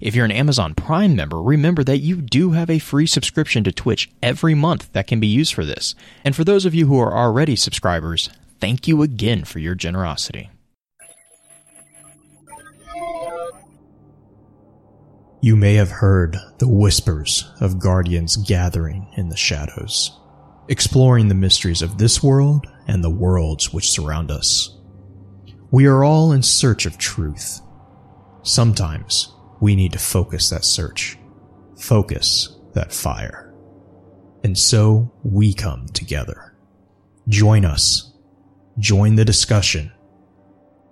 If you're an Amazon Prime member, remember that you do have a free subscription to Twitch every month that can be used for this. And for those of you who are already subscribers, thank you again for your generosity. You may have heard the whispers of guardians gathering in the shadows, exploring the mysteries of this world and the worlds which surround us. We are all in search of truth. Sometimes we need to focus that search, focus that fire. And so we come together. Join us. Join the discussion.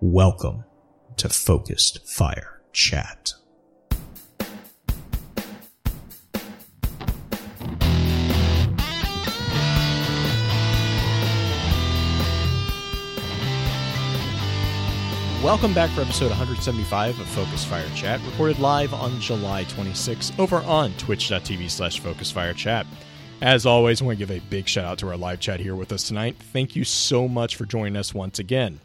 Welcome to Focused Fire Chat. Welcome back for episode 175 of Focus Fire Chat, recorded live on July 26 over on twitch.tv slash Focus Fire Chat. As always, I want to give a big shout out to our live chat here with us tonight. Thank you so much for joining us once again.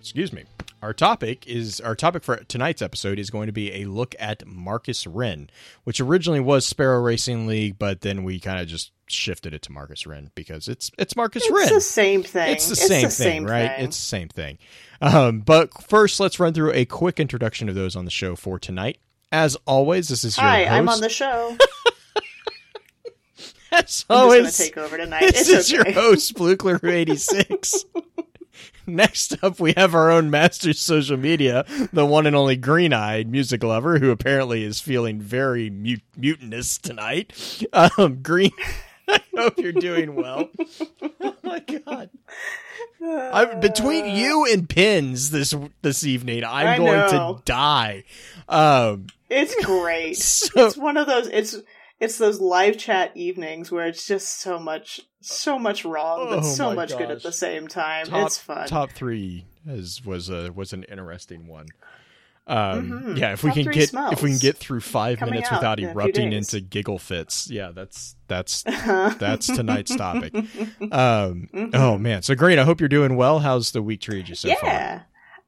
Excuse me. Our topic is our topic for tonight's episode is going to be a look at Marcus Ren, which originally was Sparrow Racing League, but then we kind of just shifted it to Marcus Ren because it's it's Marcus It's Ren. It's the same thing. It's the same thing, same right? thing. It's the same thing. Um, but first, let's run through a quick introduction of those on the show for tonight. As always, this is your Hi, host. I'm on the show. As I'm always, take over tonight. This it's is okay. your host, Blukler eighty six. Next up, we have our own master social media, the one and only Green Eyed music lover, who apparently is feeling very mut- mutinous tonight. Um, Green, I hope you're doing well. oh my god. I'm, between you and pins this this evening, I'm I going know. to die. Um, It's great. so it's one of those. It's it's those live chat evenings where it's just so much so much wrong, but Oh so much good at the same time. top it's fun. top three is was a was an interesting one. Um, Mhm. Yeah, if we can get if we can get through five coming minutes without in erupting into giggle fits, yeah, that's that's that's tonight's topic. Um, oh man, so Green, I hope you're doing well. How's the week treated you so far? yeah.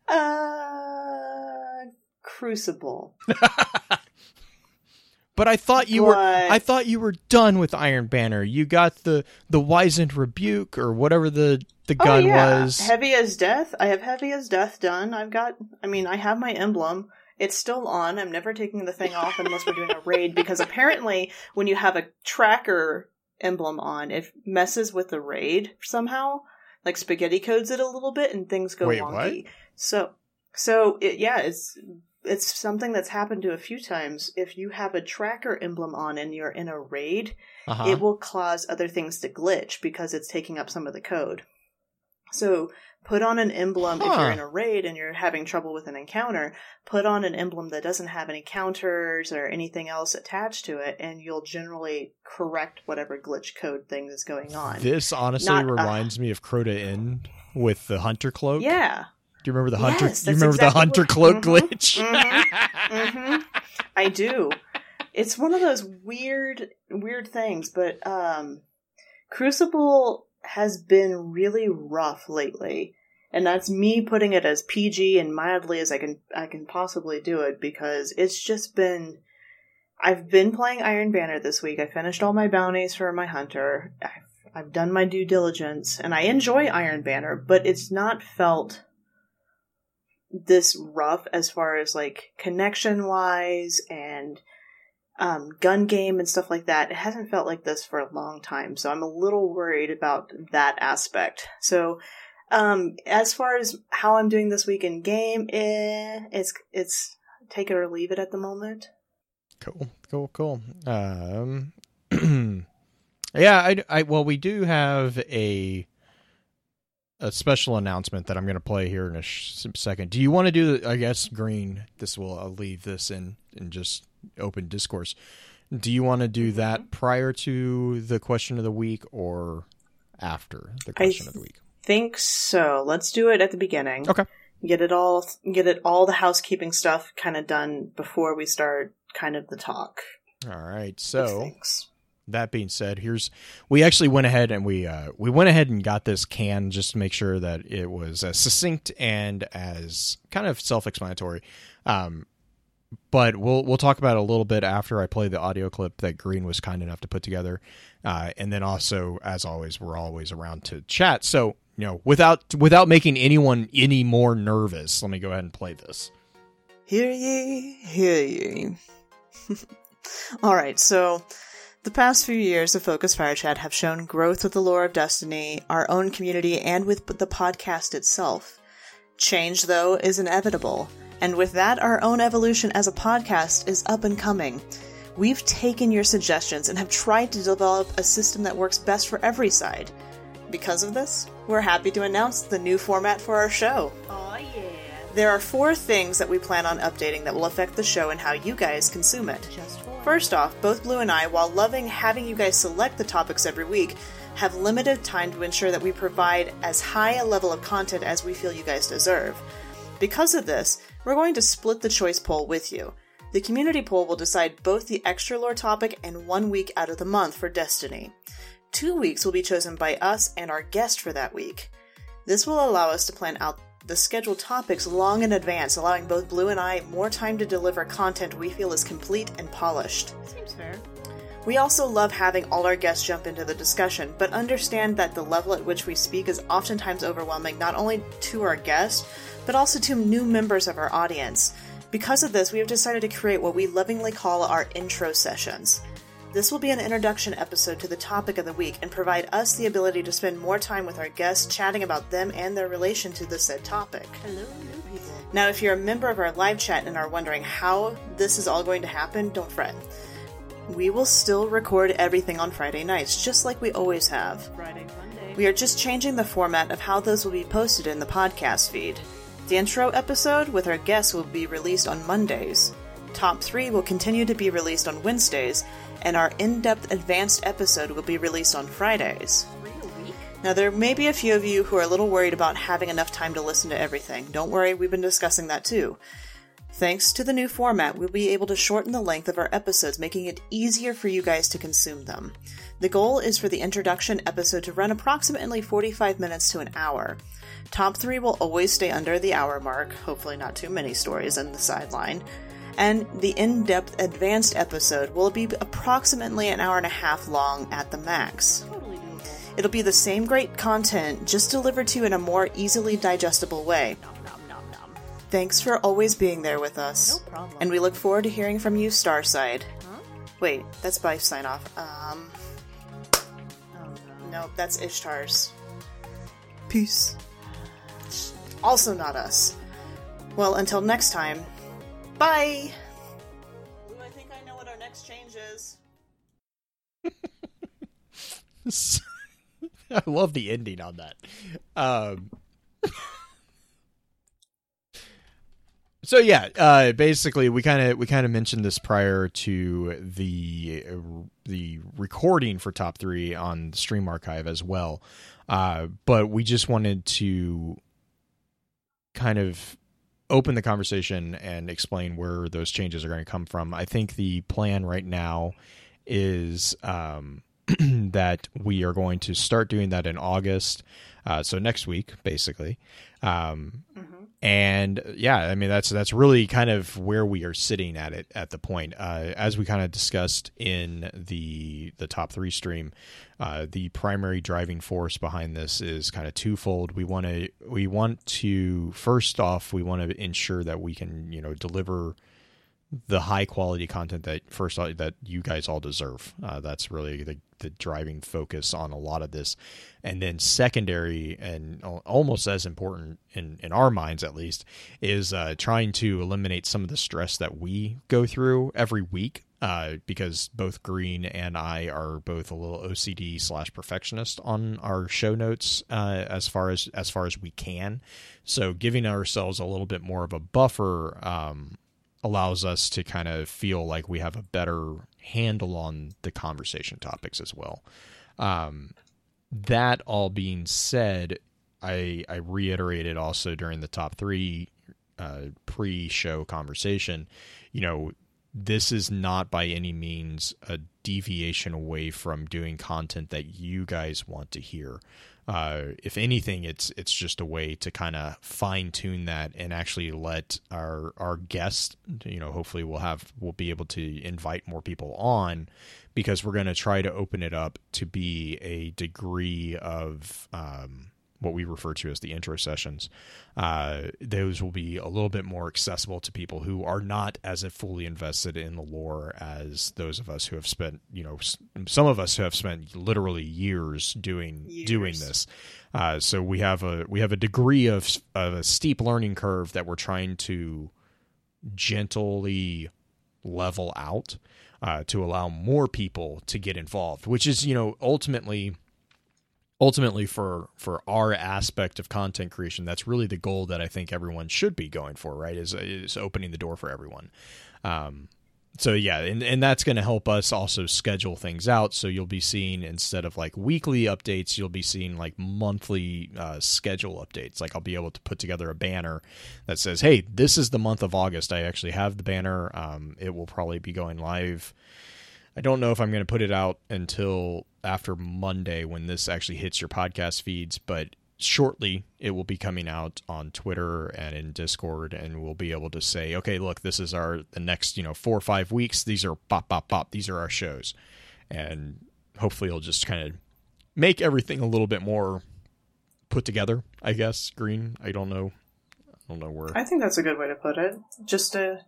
Uh, Crucible. But I thought you were I thought you were done with Iron Banner. You got the the wizened rebuke or whatever the the oh, gun oh, yeah. was. Heavy as Death. I have Heavy as Death done. I've got, I mean, I have my emblem. It's still on. I'm never taking the thing off unless we're doing a raid because apparently when you have a tracker emblem on, it messes with the raid somehow. Like spaghetti codes it a little bit and things go Wait, wonky. So, so it, yeah, it's, it's something that's happened to a few times. If you have a tracker emblem on and you're in a raid, uh-huh. it will cause other things to glitch because it's taking up some of the code. So put on an emblem if you're in a raid and you're having trouble with an encounter, put on an emblem that doesn't have any counters or anything else attached to it, and you'll generally correct whatever glitch code thing is going on. This honestly Not, uh, reminds me of Crota's End with the hunter cloak. yeah. Do you remember the Yes, hunter? that's you remember exactly the hunter what- cloak Mhm, glitch? hmm I do. It's one of those weird, weird things, but um, Crucible has been really rough lately, and that's me putting it as PG and mildly as I can I can possibly do it because it's just been. I've been playing Iron Banner this week. I finished all my bounties for my hunter. I've, I've done my due diligence, and I enjoy Iron Banner, but it's not felt this rough as far as like connection wise and um, gun game and stuff like that. It hasn't felt like this for a long time, so I'm a little worried about that aspect. So, um, as far as how I'm doing this week in game, eh, it's it's take it or leave it at the moment. Cool, cool, cool. Um, yeah, I, I, well, we do have a a special announcement that I'm going to play here in a sh- second. Do you want to do? the- I guess green. This will I'll leave this in in just open discourse. Do you want to do mm-hmm. that prior to the question of the week or after the question of the week? Think so. Let's do it at the beginning. Okay. Get it all get it all the housekeeping stuff kind of done before we start kind of the talk. All right. So things. That being said, here's we actually went ahead and we uh, we went ahead and got this can just to make sure that it was as succinct and as kind of self-explanatory. Um, but we'll we'll talk about it a little bit after I play the audio clip that Green was kind enough to put together, uh, and then also, as always, we're always around to chat. So you know, without without making anyone any more nervous, let me go ahead and play this. Hear ye, hear ye. All right, so the past few years of Focus Fire Chat have shown growth with the lore of Destiny, our own community, and with the podcast itself. Change, though, is inevitable, and with that, our own evolution as a podcast is up and coming. We've taken your suggestions and have tried to develop a system that works best for every side. Because of this, we're happy to announce the new format for our show. Oh yeah. There are four things that we plan on updating that will affect the show and how you guys consume it. First off, both Blue and I, while loving having you guys select the topics every week, have limited time to ensure that we provide as high a level of content as we feel you guys deserve. Because of this, we're going to split the choice poll with you. The community poll will decide both the extra lore topic and one week out of the month for Destiny. Two weeks will be chosen by us and our guest for that week. This will allow us to plan out the scheduled topics long in advance, allowing both Blue and I more time to deliver content we feel is complete and polished. seems fair. We also love having all our guests jump into the discussion, but understand that the level at which we speak is oftentimes overwhelming not only to our guests, but also to new members of our audience. Because of this, we have decided to create what we lovingly call our intro sessions. This will be an introduction episode to the topic of the week and provide us the ability to spend more time with our guests chatting about them and their relation to the said topic. Hello, new people. Now, if you're a member of our live chat and are wondering how this is all going to happen, don't fret. We will still record everything on Friday nights, just like we always have. Friday, Monday. We are just changing the format of how those will be posted in the podcast feed. The intro episode with our guests will be released on Mondays. Top 3 will continue to be released on Wednesdays, and our in depth advanced episode will be released on Fridays. Three. Now, there may be a few of you who are a little worried about having enough time to listen to everything. Don't worry, we've been discussing that too. Thanks to the new format, we'll be able to shorten the length of our episodes, making it easier for you guys to consume them. The goal is for the introduction episode to run approximately 45 minutes to an hour. Top 3 will always stay under the hour mark, hopefully, not too many stories in the sideline. And the in depth advanced episode will be approximately an hour and a half long at the max. Totally doable. It'll be the same great content, just delivered to you in a more easily digestible way. Nom nom nom nom. Thanks for always being there with us. No problem. And we look forward to hearing from you, Starside. Huh? Wait, that's by sign off. Um, Oh no. no, that's Ishtar's. Peace. Also not us. Well, until next time, bye! Ooh, I think I know what our next change is. I love the ending on that. Um, so yeah, uh, basically we kind of we kind of mentioned this prior to the uh, the recording for top three on the Stream Archive as well, uh, but we just wanted to kind of open the conversation and explain where those changes are going to come from. I think the plan right now is um, that we are going to start doing that in August. Uh, so next week, basically. Um, and yeah, I mean that's that's really kind of where we are sitting at it at the point. Uh, as we kind of discussed in the the top three stream, uh, the primary driving force behind this is kind of twofold. We want to we want to first off we want to ensure that we can you know deliver the high quality content that first that you guys all deserve. Uh, that's really the the driving focus on a lot of this, and then secondary and almost as important in in our minds at least is uh, trying to eliminate some of the stress that we go through every week. Uh, because both Green and I are both a little OCD slash perfectionist on our show notes uh, as far as as far as we can, so giving ourselves a little bit more of a buffer um, allows us to kind of feel like we have a better handle on the conversation topics as well. Um, that all being said, I I reiterated also during the top three uh, pre-show conversation. You know, this is not by any means a deviation away from doing content that you guys want to hear. Uh, if anything, it's it's just a way to kind of fine tune that and actually let our our guests, you know, hopefully we'll have we'll be able to invite more people on because we're going to try to open it up to be a degree of um, what we refer to as the intro sessions. Uh, those will be a little bit more accessible to people who are not as fully invested in the lore as those of us who have spent, you know, some of us who have spent literally years doing Years. doing this. Uh, so we have a we have a degree of, of a steep learning curve that we're trying to gently level out uh, to allow more people to get involved, which is you know ultimately ultimately for for our aspect of content creation that's really the goal that i think everyone should be going for right? Is is opening the door for everyone. Um so yeah and, and that's going to help us also schedule things out. So you'll be seeing instead of like weekly updates you'll be seeing like monthly uh, schedule updates. Like i'll be able to put together a banner that says hey this is the month of august. I actually have the banner. Um, it will probably be going live I don't know if I'm going to put it out until after Monday when this actually hits your podcast feeds, but shortly it will be coming out on Twitter and in Discord and we'll be able to say, okay, look, this is our the next, you know, 4 or 5 weeks, these are pop pop pop, these are our shows. And hopefully it'll just kind of make everything a little bit more put together, I guess. Green, I don't know. I don't know where I think that's a good way to put it. Just to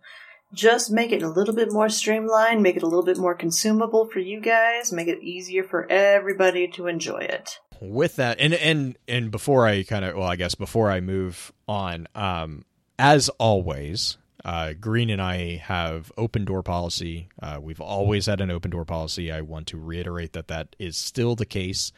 just make it a little bit more streamlined, make it a little bit more consumable for you guys, make it easier for everybody to enjoy it. with that and and and before i kind of well i guess before i move on um as always uh, Green and I have open door policy. Uh, we've always had an open door policy. I want to reiterate that that is still the case.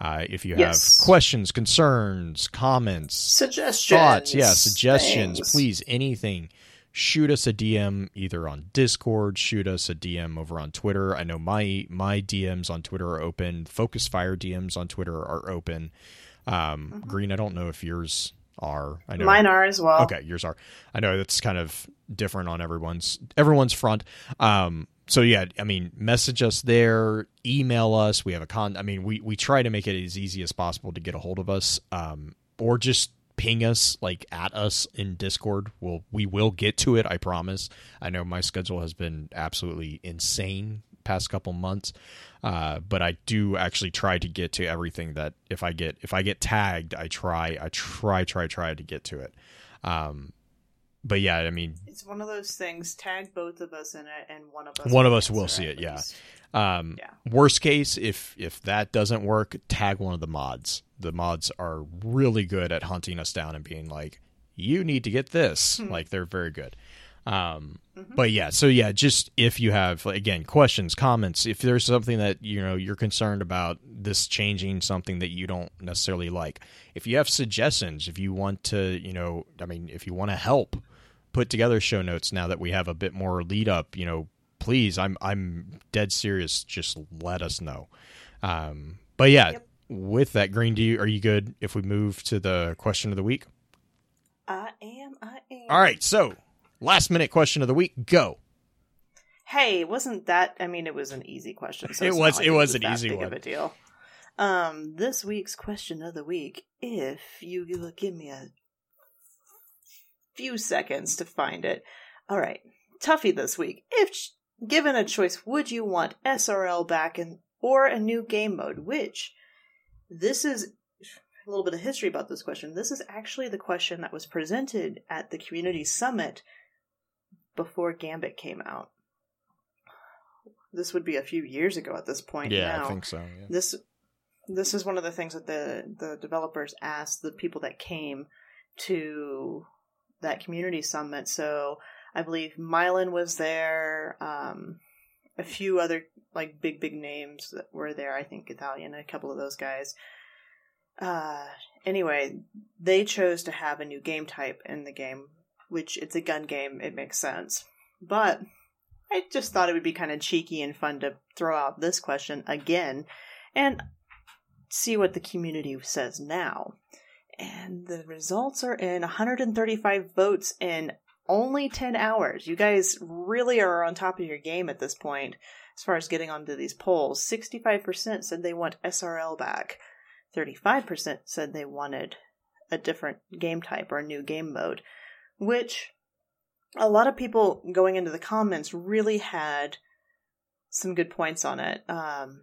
Uh, if you have Yes. questions, concerns, comments, Suggestions. thoughts, yeah, suggestions, things. please, anything. Shoot us a DM either on Discord, shoot us a DM over on Twitter. I know my my DMs on Twitter are open. Focus Fire DMs on Twitter are open. Um, Green, I don't know if yours are. I know Mm-hmm. Mine are as well. Okay, yours are. I know that's kind of different on everyone's everyone's front. Um, so yeah, I mean, message us there, email us. We have a con. I mean, we we try to make it as easy as possible to get a hold of us, um, or just ping us like at us in Discord. We'll we will get to it. I promise. I know my schedule has been absolutely insane past couple months. Uh, but I do actually try to get to everything that if I get if I get tagged, I try I try try try to get to it. Um, but yeah, I mean, It's one of those things. Tag both of us in it, and one of us. One of will us will see it, yeah. um, Yeah. worst case if if that doesn't work, tag one of the mods. The mods are really good at hunting us down and being like, "You need to get this." Hmm. Like they're very good. Um, Mhm. but yeah, so yeah, just if you have again questions, comments, if there's something that you know you're concerned about this changing something that you don't necessarily like, if you have suggestions, if you want to, you know, I mean, if you want to help put together show notes now that we have a bit more lead up, you know, please, I'm I'm dead serious. Just let us know. Um, but yeah, Yep. With that, Green, do you are you good if we move to the question of the week? I am. I am. All right, so last minute question of the week, go. Hey, wasn't that? I mean, it was an easy question. So It was- like it was an easy big one. Of a deal. Um, this week's question of the week. If you will give me a few seconds to find it. All right, Tuffy this week. If given a choice, would you want SRL back in or a new game mode? Which this is a little bit of history about this question. This is actually the question that was presented at the community summit before Gambit came out. This would be a few years ago at this point. yeah, now. I think so. Yeah. this this is one of the things that the the developers asked the people that came to that community summit. So I believe Mylan was there. Um, a few other like big big names that were there. I think Italian, a couple of those guys. Uh, anyway, they chose to have a new game type in the game, which it's a gun game. It makes sense, but I just thought it would be kind of cheeky and fun to throw out this question again. And see what the community says now. And the results are in 135 votes in only 10 hours. You guys really are on top of your game at this point as far as getting onto these polls. 65% said they want SRL back. 35% said they wanted a different game type or a new game mode, which a lot of people going into the comments really had some good points on it. Um,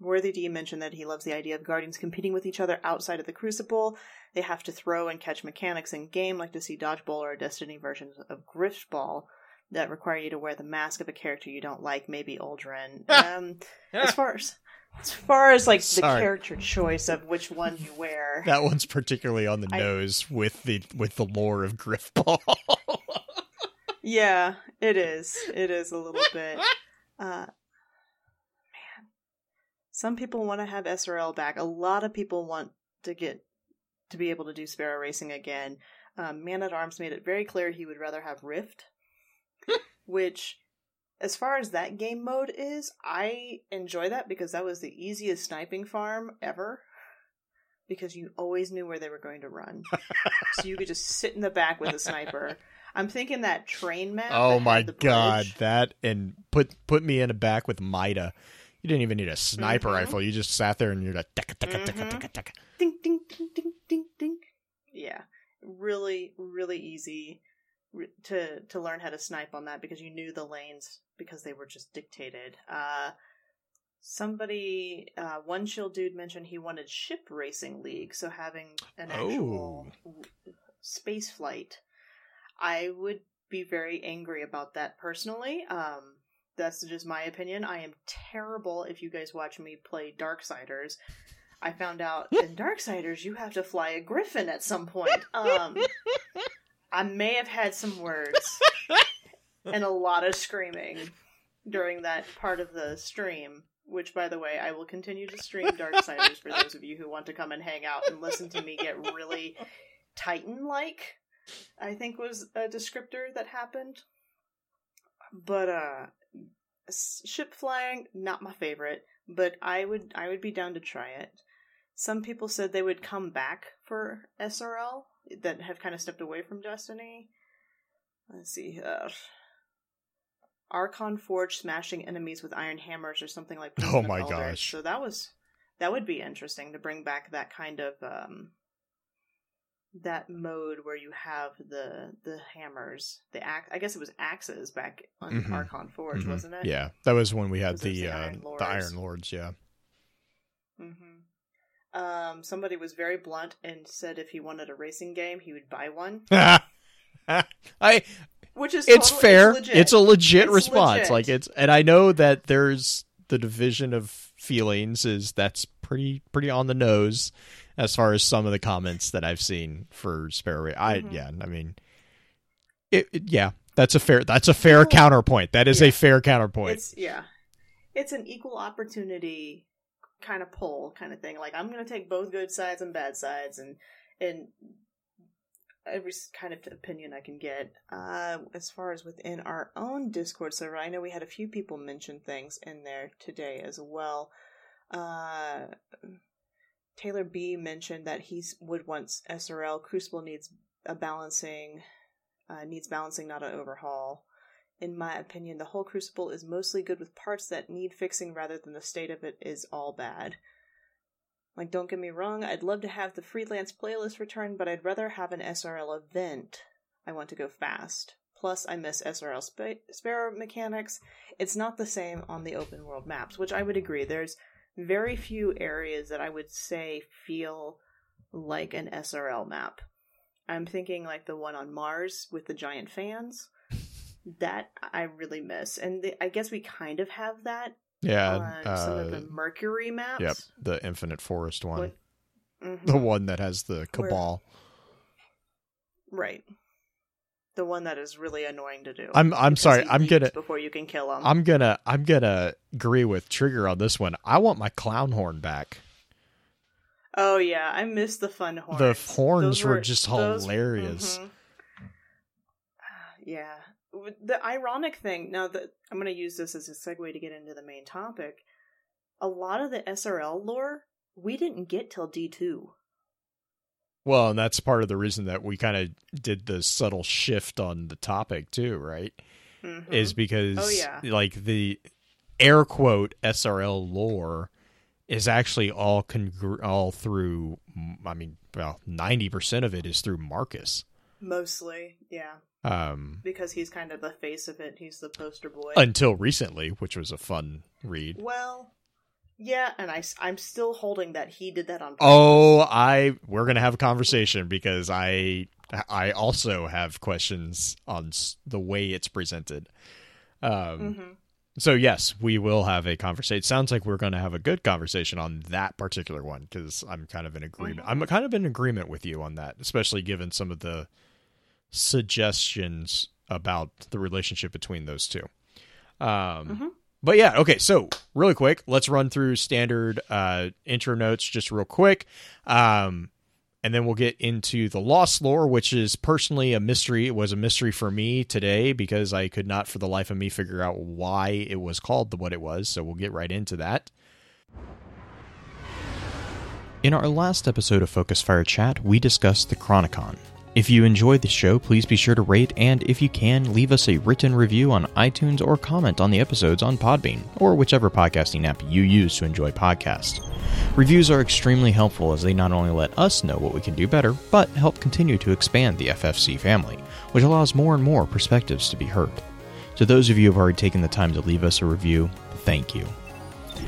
Worthy D mentioned that he loves the idea of Guardians competing with each other outside of the Crucible. They have to throw and catch mechanics in game, like to see Dodgeball or a Destiny version of Griffball that require you to wear the mask of a character you don't like, maybe Uldren. Um, as far as as far as like the character choice of which one you wear, That one's particularly on the I- nose with the with the lore of Griffball. yeah, it is. It is a little bit. Uh, some people want to have SRL back. A lot of people want to get to be able to do Sparrow racing again. Um, Man at Arms made it very clear he would rather have Rift, which, as far as that game mode is, I enjoy that because that was the easiest sniping farm ever. Because you always knew where they were going to run, so you could just sit in the back with a sniper. I'm thinking that train map. oh my god, bridge. that and put put me in a back with Mida. You didn't even need a sniper Mhm. rifle. You just sat there and you're like, "Ticka, ticka, ticka, Mhm. ticka, ticka." ding ding ding ding ding ding. Yeah, really, really easy to to learn how to snipe on that because you knew the lanes because they were just dictated. Uh, somebody, uh, one chill dude mentioned he wanted ship racing league, so having an actual space flight. I would be very angry about that personally. Um, that's just my opinion. I am terrible if you guys watch me play Darksiders. I found out in Darksiders you have to fly a griffin at some point. Um, I may have had some words and a lot of screaming during that part of the stream. Which, by the way, I will continue to stream Darksiders for those of you who want to come and hang out and listen to me get really Titan-like. I think was a descriptor that happened. But uh ship flying not my favorite, but I would I would be down to try it. Some people said they would come back for SRL that have kind of stepped away from Destiny. Let's see. here. Archon Forge smashing enemies with iron hammers or something like that. Oh my Elders. gosh. So that was that would be interesting to bring back that kind of um that mode where you have the the hammers, the axe. I guess it was axes back on Mhm. Archon Forge, Mhm. wasn't it? Yeah, that was when we had the the uh, Iron the Lords? Iron Lords. Yeah. hmm Um, somebody was very blunt and said if he wanted a racing game, he would buy one, I which is it's totally- fair. It's. It's a legit It's response. legit. Like it's, and I know that there's the division of feelings is that's pretty pretty on the nose as far as some of the comments that I've seen for Sparrow. I Mhm. yeah, I mean, it, it- yeah, that's a fair that's a fair People- counterpoint. That is Yeah. a fair counterpoint. It's yeah, it's an equal opportunity kind of pull kind of thing. Like I'm going to take both good sides and bad sides, and and every kind of opinion I can get. Uh, as far as within our own Discord server, I know we had a few people mention things in there today as well. Uh, Taylor B mentioned that he would want SRL. Crucible needs a balancing, uh, needs balancing, not an overhaul. In my opinion, the whole Crucible is mostly good with parts that need fixing rather than the state of it is all bad. Like, don't get me wrong, I'd love to have the freelance playlist return, but I'd rather have an SRL event. I want to go fast. Plus, I miss SRL spa- Sparrow mechanics. It's not the same on the open world maps, which I would agree. There's very few areas that I would say feel like an SRL map. I'm thinking like the one on Mars with the giant fans. That I really miss, and the, I guess we kind of have that yeah, on some of uh, the Mercury maps. yep, the Infinite Forest one, What- Mhm. the one that has the Where- Cabal. Right. The one that is really annoying to do. I'm I'm sorry. I'm gonna before you can kill him. I'm gonna I'm gonna agree with Trigger on this one. I want my clown horn back. oh yeah, I miss the fun horns. The horns Those were just those- hilarious. mhm. Yeah. The ironic thing now that I'm going to use this as a segue to get into the main topic. a lot of the SRL lore we didn't get till D2. Well, and that's part of the reason that we kind of did the subtle shift on the topic too, right? Mhm. Is because Oh, yeah. like the air quote SRL lore is actually all congr- all through I mean, well, 90% of it is through Marcus. mostly, yeah, Um because he's kind of the face of it. He's the poster boy. until recently, which was a fun read. well, yeah, and I I'm still holding that he did that on. Purpose. Oh, I we're gonna have a conversation because I I also have questions on the way it's presented. Um, hmm so yes, we will have a conversation. Sounds like we're gonna have a good conversation on that particular one because I'm kind of in agreement. I'm kind of in agreement with you on that, especially given some of the suggestions about the relationship between those two. Um, Mhm. But yeah, okay. So really quick, let's run through standard uh, intro notes just real quick, um, and then we'll get into the lost lore, which is personally a mystery. It was a mystery for me today because I could not, for the life of me, figure out why it was called the what it was. So we'll get right into that. In our last episode of Focus Fire Chat, we discussed the Chronicon. If you enjoyed the show, please be sure to rate and, if you can, leave us a written review on iTunes or comment on the episodes on Podbean, or whichever podcasting app you use to enjoy podcasts. Reviews are extremely helpful as they not only let us know what we can do better, but help continue to expand the FFC family, which allows more and more perspectives to be heard. To those of you who have already taken the time to leave us a review, thank you.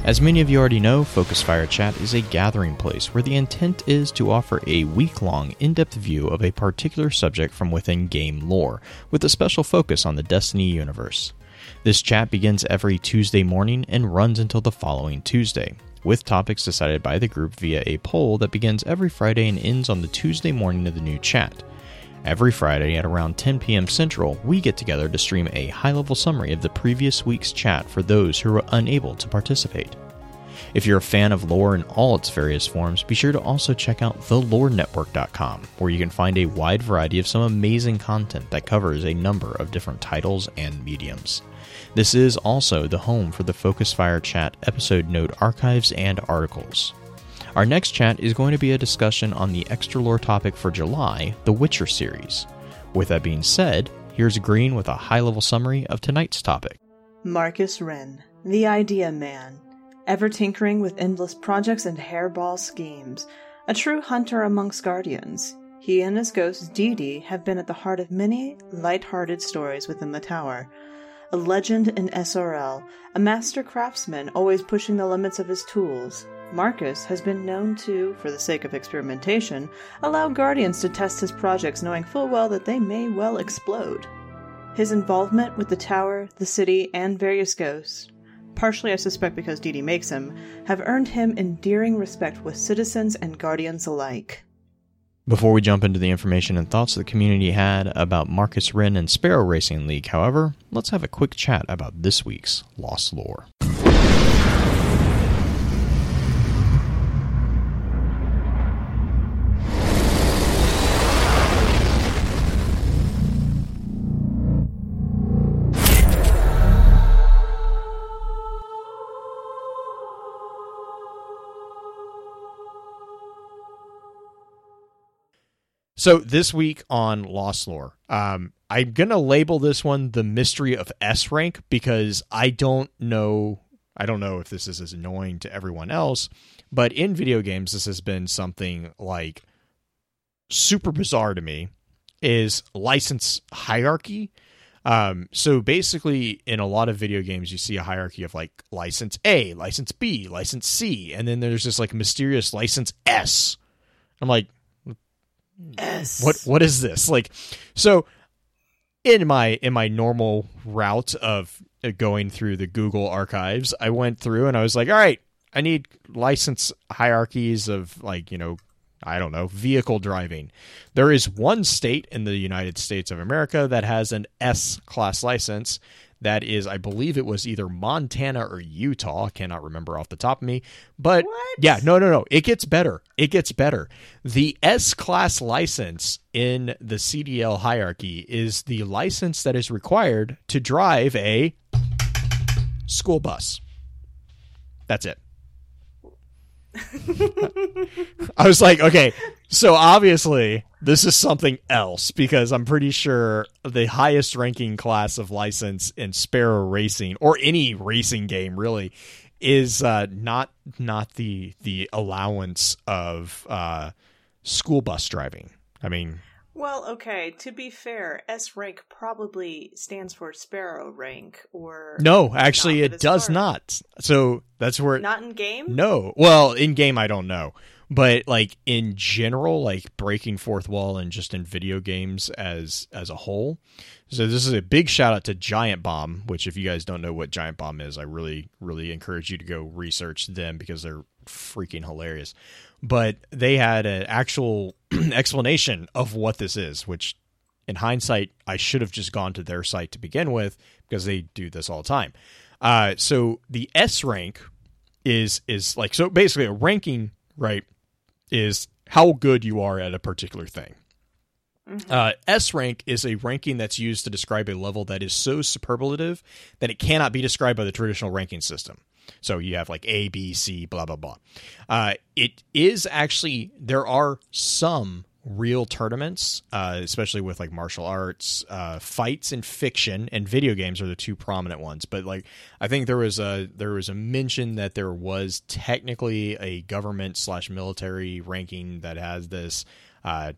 As many of you already know, Focus Fire Chat is a gathering place where the intent is to offer a week long, in depth view of a particular subject from within game lore, with a special focus on the Destiny universe. This chat begins every Tuesday morning and runs until the following Tuesday, with topics decided by the group via a poll that begins every Friday and ends on the Tuesday morning of the new chat. Every Friday at around 10 p.m. Central, we get together to stream a high level summary of the previous week's chat for those who are unable to participate. If you're a fan of lore in all its various forms, be sure to also check out thelorenetwork.com, where you can find a wide variety of some amazing content that covers a number of different titles and mediums. This is also the home for the Focus Fire Chat episode note archives and articles. Our next chat is going to be a discussion on the extra lore topic for July, the Witcher series. With that being said, here's Green with a high level summary of tonight's topic. Marcus Ren, the idea man, ever tinkering with endless projects and hairball schemes, a true hunter amongst guardians. He and his ghost Dee Dee have been at the heart of many light-hearted stories within the tower. A legend in SRL, a master craftsman always pushing the limits of his tools. Marcus has been known to, for the sake of experimentation, allow guardians to test his projects knowing full well that they may well explode. His involvement with the tower, the city, and various ghosts, partially I suspect because Dee Dee makes him, have earned him endearing respect with citizens and guardians alike. Before we jump into the information and thoughts the community had about Marcus Ren and Sparrow Racing League, however, let's have a quick chat about this week's Lost Lore. So this week on Lost Lore, um, I'm gonna label this one the mystery of S rank because I don't know. I don't know if this is as annoying to everyone else, but in video games, this has been something like super bizarre to me. Is license hierarchy. Um, so basically, in a lot of video games, you see a hierarchy of like license A, license B, license C, and then there's this like mysterious license S. I'm like, S. what what is this like so in my in my normal route of uh, going through the google archives i went through and i was like all right i need license hierarchies of like you know i don't know vehicle driving there is one state in the united states of america that has an s class license that is i believe it was either montana or utah. I cannot remember off the top of me. But What? yeah no no no. It gets better. It gets better. The s class license in the cdl hierarchy is the license that is required to drive a school bus. That's it. I was like, okay, so obviously this is something else because I'm pretty sure the highest ranking class of license in Sparrow Racing or any racing game really is uh, not not the the allowance of uh, school bus driving. I mean, Well, okay, to be fair, S rank probably stands for sparrow rank or no, actually, it does not. So that's where not in game? No. Well, in game I don't know. But like in general, like breaking fourth wall and just in video games as as a whole. So this is a big shout out to Giant Bomb, which if you guys don't know what Giant Bomb is, I really really encourage you to go research them because they're freaking hilarious. But they had an actual explanation of what this is, which in hindsight I should have just gone to their site to begin with because they do this all the time. Uh, so the S rank is is like so basically a ranking right is how good you are at a particular thing. Mhm. uh, s rank is a ranking that's used to describe a level that is so superlative that it cannot be described by the traditional ranking system. So you have like a b c blah blah blah. Uh, it is actually there are some real tournaments uh, especially with like martial arts uh, fights and fiction and video games are the two prominent ones but like i think there was a there was a mention that there was technically a government slash military ranking that has this uh,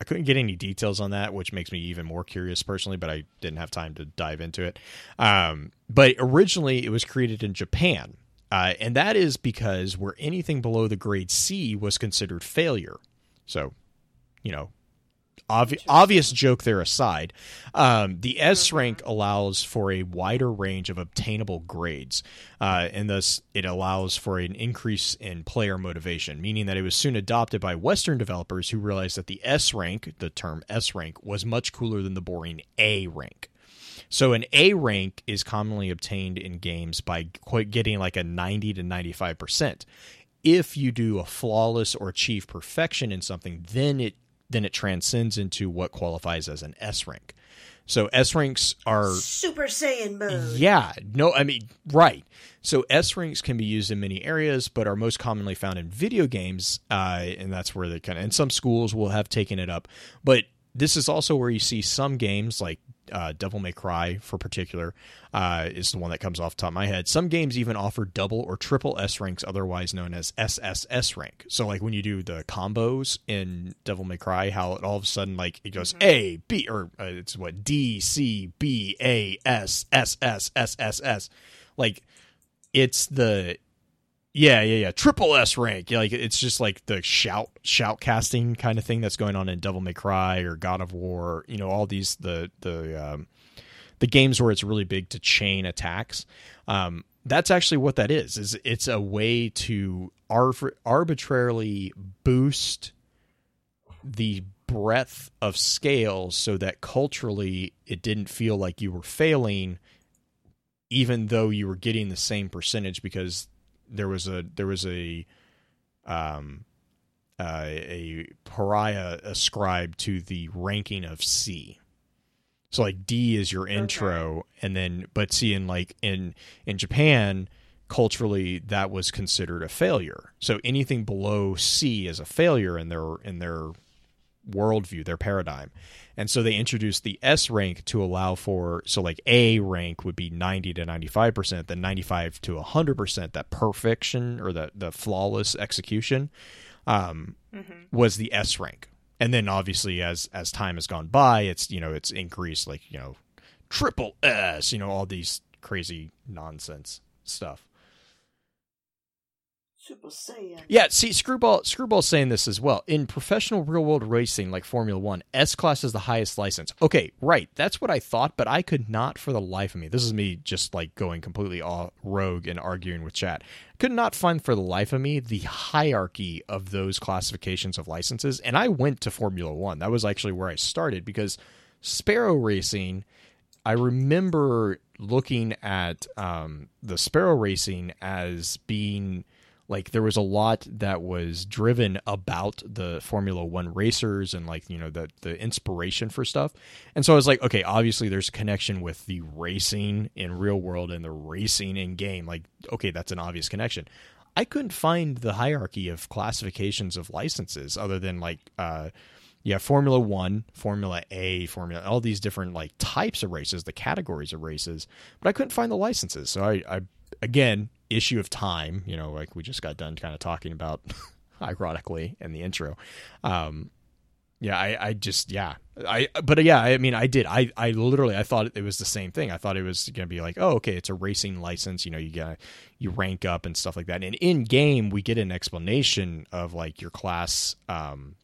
I couldn't get any details on that, which makes me even more curious personally, but I didn't have time to dive into it. Um, but originally, it was created in Japan. Uh, and that is because where anything below the grade C was considered failure. So, you know, obvi- obvious joke there aside, um, the S rank allows for a wider range of obtainable grades, uh, and thus it allows for an increase in player motivation, meaning that it was soon adopted by Western developers who realized that the S rank, the term S rank, was much cooler than the boring A rank. So an A rank is commonly obtained in games by getting like a 90 to 95%. If you do a flawless or achieve perfection in something, then it then it transcends into what qualifies as an S rank. So S ranks are Super Saiyan mode. yeah, no, I mean, right. So S ranks can be used in many areas, but are most commonly found in video games, uh, and that's where they kind of. And some schools will have taken it up, but this is also where you see some games like uh, Devil May Cry, for particular, uh, is the one that comes off the top of my head. Some games even offer double or triple S ranks, otherwise known as SSS rank. So, like when you do the combos in Devil May Cry, how it all of a sudden like it goes A B or uh, it's what D C B A S S S S S S, like it's the yeah, yeah, yeah. Triple S rank. Yeah, like it's just like the shout shout casting kind of thing that's going on in Devil May Cry or God of War. You know, all these the the um, the games where it's really big to chain attacks. Um, that's actually what that is. Is it's a way to ar- arbitrarily boost the breadth of scale so that culturally it didn't feel like you were failing even though you were getting the same percentage because there was a there was a um uh, a pariah ascribed to the ranking of C. So like D is your intro and then but see in like in in Japan culturally that was considered a failure. So anything below C is a failure in their in their worldview, their paradigm. And so they introduced the S rank to allow for so like A rank would be 90 to 95%, then 95 to 100%, that perfection or the the flawless execution um, Mm-hmm. was the S rank. And then obviously as as time has gone by, it's you know, it's increased like, you know, triple S, you know, all these crazy nonsense stuff. Super Saiyan. Yeah, see, Screwball Screwball's saying this as well. In professional real world racing like Formula One, S class is the highest license. Okay, right. That's what I thought, but I could not for the life of me. This is me just like going completely all rogue and arguing with chat. Could not find for the life of me the hierarchy of those classifications of licenses. And I went to Formula One. That was actually where I started because Sparrow Racing I remember looking at um, the Sparrow Racing as being like there was a lot that was driven about the Formula One racers and like you know the the inspiration for stuff. And so I was like, okay, obviously there's a connection with the racing in real world and the racing in game. Like, okay, that's an obvious connection. I couldn't find the hierarchy of classifications of licenses other than like uh yeah, Formula 1, Formula A, Formula all these different like types of races, the categories of races, but I couldn't find the licenses. So I, I again, issue of time, you know, like we just got done kind of talking about ironically in the intro. Um yeah, I, I just yeah. I but yeah, I mean I did. I, I literally I thought it was the same thing. I thought it was gonna be like, oh okay, it's a racing license, you know, you got you rank up and stuff like that. And in game we get an explanation of like your class um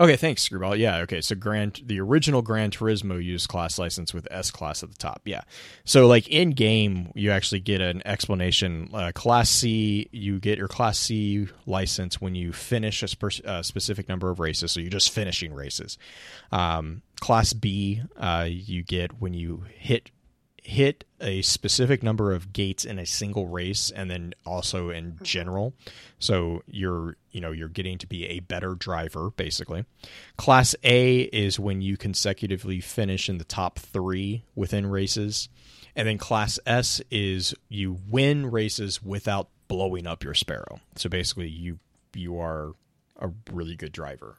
Okay, thanks, Screwball. Yeah, okay. So Grand the original Gran Turismo used class license with S class at the top. Yeah. So like in game, you actually get an explanation. Uh, class C, you get your Class C license when you finish a spe- uh, specific number of races. So you're just finishing races. Um, class B, uh, you get when you hit hit a specific number of gates in a single race and then also in mm-hmm. general. So you're you know you're getting to be a better driver basically. Class a is when you consecutively finish in the top 3 within races. And then class s is you win races without blowing up your sparrow. So basically you you are a really good driver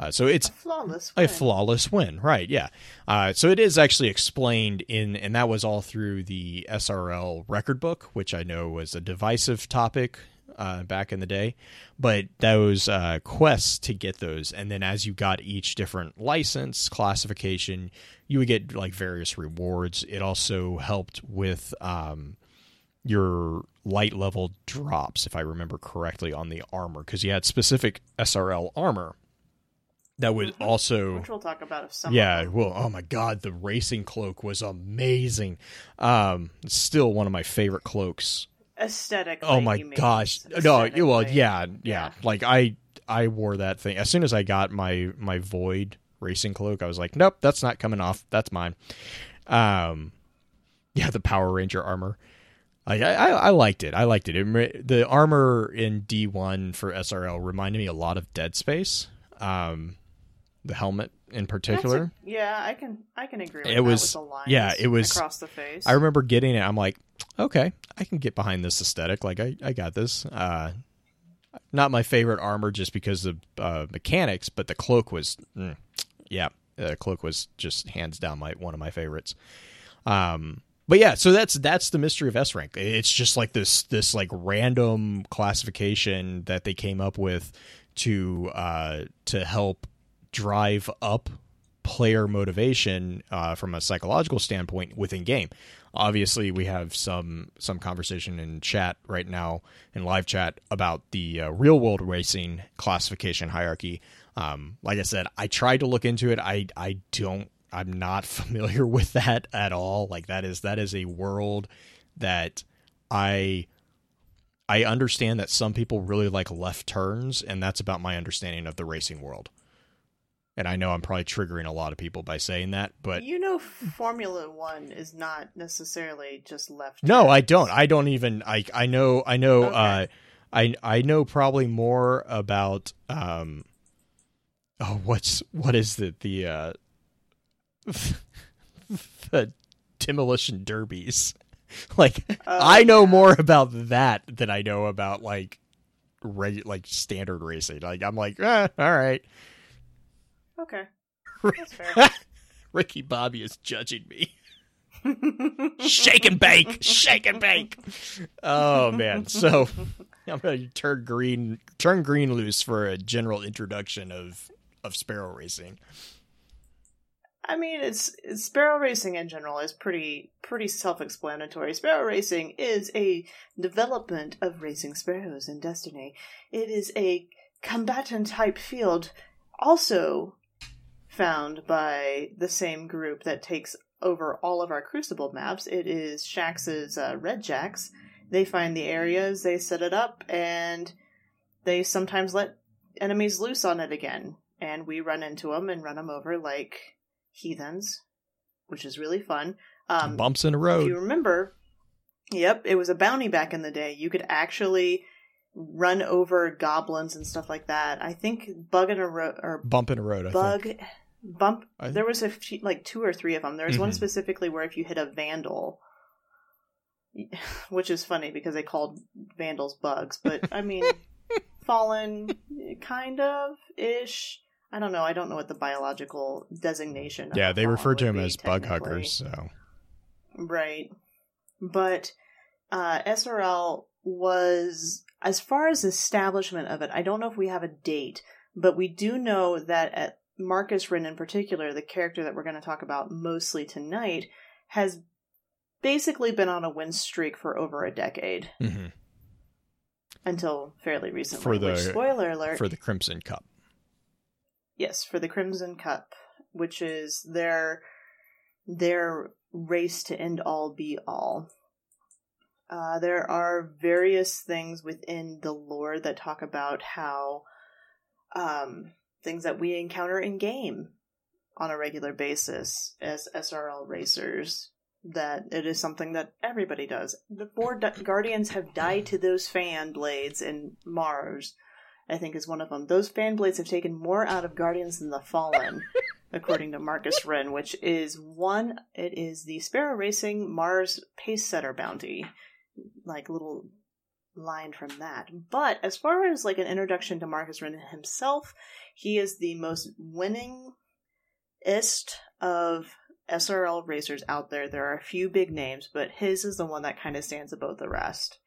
uh, so it's A flawless. a win. flawless win, right? Yeah. Uh, so it is actually explained in, and that was all through the SRL record book, which I know was a divisive topic uh, back in the day. But those uh, quests to get those, and then as you got each different license classification, you would get like various rewards. It also helped with um, your light level drops, if I remember correctly, on the armor, because you had specific SRL armor that would Mhm. also Which we'll talk about if some. yeah, well, oh my god, the racing cloak was amazing. Um, still one of my favorite cloaks. aesthetic Oh my gosh, no, you- well, yeah, yeah, Yeah. Like I, I wore that thing as soon as I got my my void racing cloak. I was like, nope, that's not coming off. That's mine. Um, yeah, the Power Ranger armor. Like I, I, I liked it. I liked it. it. The armor in D one for SRL reminded me a lot of Dead Space. Um, the helmet in particular. a- yeah, I can I can agree. With It that was- with the lines yeah, it was- across the face. I remember getting it. I'm like, okay, I can get behind this aesthetic. Like, I, I got this. Uh, not my favorite armor just because of uh, mechanics, but the cloak was, mm, yeah, the cloak was just hands down my one of my favorites. Um, but yeah, so that's that's the mystery of S rank. It's just like this this like random classification that they came up with to uh, to help drive up player motivation uh, from a psychological standpoint within game. Obviously, we have some some conversation in chat right now in live chat about the uh, real world racing classification hierarchy. Um, like I said, I tried to look into it. I I don't. I'm not familiar with that at all. Like that is that is a world that I I understand that some people really like left turns, and that's about my understanding of the racing world. And I know I'm probably triggering a lot of people by saying that, but you know, Formula One is not necessarily just left. no, I don't. I don't even. I I know. I know. Okay. Uh, I I know probably more about. Um, oh, what's what is the the uh, the demolition derbies? Like Oh, I know yeah. more about that than I know about like ra- like standard racing. Like I'm like, eh, all right. Okay, that's fair. Ricky Bobby is judging me. shake and bake, shake and bake. Oh man, so I'm gonna turn green, turn green loose for a general introduction of of sparrow racing. I mean, it's, it's sparrow racing in general is pretty pretty self-explanatory. Sparrow racing is a development of racing sparrows in Destiny. It is a combatant type field, also found by the same group that takes over all of our Crucible maps. It is Shaxx's uh, Red Jacks. They find the areas, they set it up, and they sometimes let enemies loose on it again. And we run into them and run them over like heathens, which is really fun. Um, Bumps in the if you remember, yep, it was a bounty back in the day. You could actually run over goblins and stuff like that. I think bug in a road or Bump in the road. I bug think. Bump. I- There was a few, like two or three of them. There was one Mhm. specifically where if you hit a vandal, which is funny because they called vandals bugs, but I mean, fallen, kind of ish. I don't know. I don't know what the biological designation. Yeah, they refer to him be, as bug huggers. So Right. But uh, SRL was, as far as establishment of it, I don't know if we have a date, but we do know that at Marcus Ren in particular, the character that we're going to talk about mostly tonight, has basically been on a win streak for over a decade mhm, until fairly recently. For the- which, spoiler alert, for the Crimson Cup. Yes, for the Crimson Cup, which is their their race to end all be all. Uh, there are various things within the lore that talk about how um, things that we encounter in game on a regular basis as SRL racers. That it is something that everybody does. The four du- guardians have died to those fan blades in Mars. I think is one of them. Those fan blades have taken more out of Guardians than the Fallen, according to Marcus Ren, which is one. It is the Sparrow Racing Mars Pace Setter bounty, like little line from that. But as far as like an introduction to Marcus Ren himself, he is the most winningest of SRL racers out there. There are a few big names, but his is the one that kind of stands above the rest.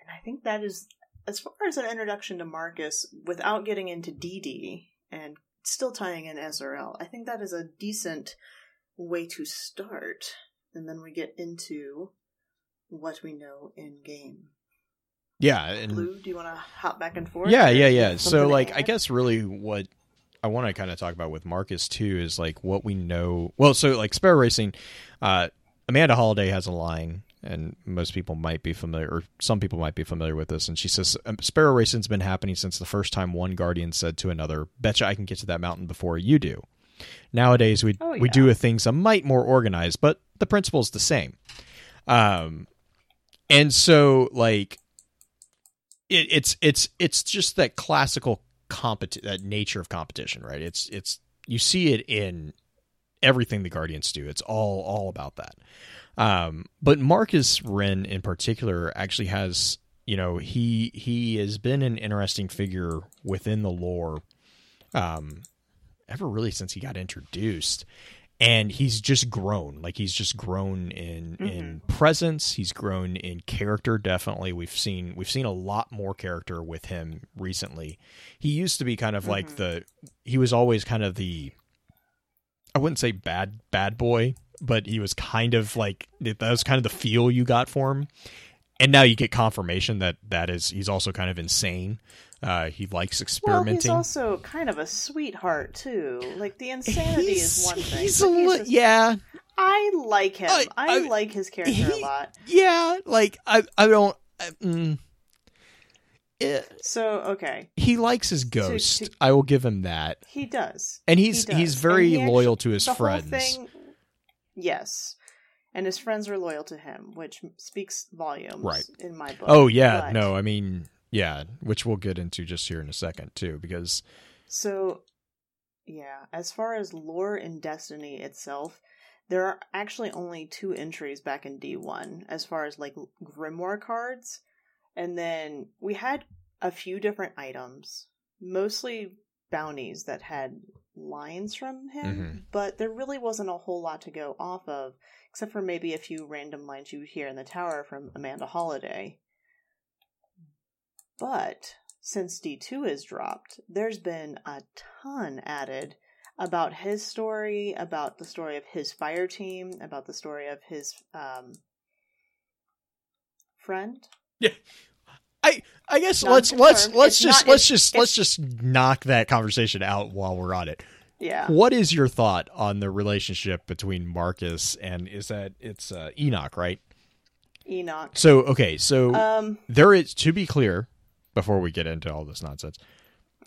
And I think that is as far as an introduction to Marcus without getting into DD and still tying in SRL, I think that is a decent way to start. And then we get into what we know in game. Yeah, and Blue, do you want to hop back and forth? yeah, yeah, yeah. So like, I guess really what I want to kind of talk about with Marcus too is like what we know. Well, so like Sparrow Racing, uh, Amanda Holliday has a line, and most people might be familiar, or some people might be familiar with this. And she says, um, "Sparrow Racing's been happening since the first time one guardian said to another, "Betcha I can get to that mountain before you do." Nowadays, we Oh, we yeah. do things a mite more organized, but the principle's the same. Um, and so like it, it's it's it's just that classical competi- that nature of competition, right? It's it's you see it in everything the Guardians do. It's all all about that. Um, but Marcus Ren in particular actually has you know he he has been an interesting figure within the lore, um, ever really since he got introduced. And he's just grown, like he's just grown in in presence. He's grown in character. Definitely, we've seen we've seen a lot more character with him recently. He used to be kind of like Mhm. the he was always kind of the I wouldn't say bad bad boy, but he was kind of like that was kind of the feel you got for him. And now you get confirmation that that is he's also kind of insane. Uh, he likes experimenting. Well, he's also kind of a sweetheart too. Like the insanity He's- is one thing. He's a li- just- yeah, I like him. I- I, I- like his character a lot. yeah. Like I, I don't. I, mm, So okay, he likes his ghost. to- I will give him that, he does. and he's He he's very he loyal to his friends. Thing, yes, and his friends are loyal to him, which speaks volumes, Right. In my book. Oh yeah, But- no, I mean yeah, which we'll get into just here in a second too, because So, yeah, as far as lore in Destiny itself, there are actually only two entries back in D1 as far as like grimoire cards. And then we had a few different items, mostly bounties that had lines from him, Mhm. but there really wasn't a whole lot to go off of, except for maybe a few random lines you would hear in the tower from Amanda Holliday. But since D2 is dropped, there's been a ton added about his story, about the story of his fire team, about the story of his um, friend. I I guess Not let's let's let's It's just not- let's it's- just it's- let's just knock that conversation out while we're on it. Yeah. What is your thought on the relationship between Marcus and is that it's uh, Enoch, right? Enoch. So okay, so Um. there is to be clear before we get into all this nonsense.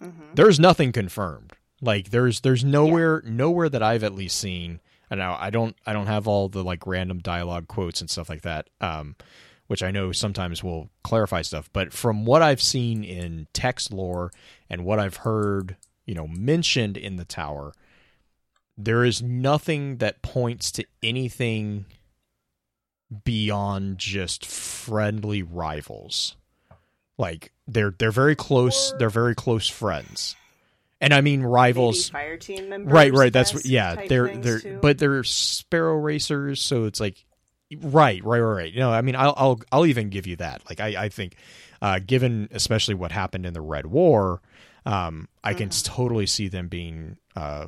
mhm. There's nothing confirmed. Like there's there's nowhere nowhere that I've at least seen. And now I don't I don't have all the like random dialogue quotes and stuff like that. Um, which I know sometimes will clarify stuff. But from what I've seen in text lore and what I've heard, you know, mentioned in the tower, there is nothing that points to anything beyond just friendly rivals. Like they're they're very close. Or- they're very close friends, and I mean rivals. Maybe fire team members. Right, right. That's what. Yeah, they're they're too. but they're sparrow racers, so it's like right, right, right, right. No, I mean, I'll I'll I'll even give you that. Like, I I think, uh, given especially what happened in the Red War, um, I can Mhm. totally see them being uh,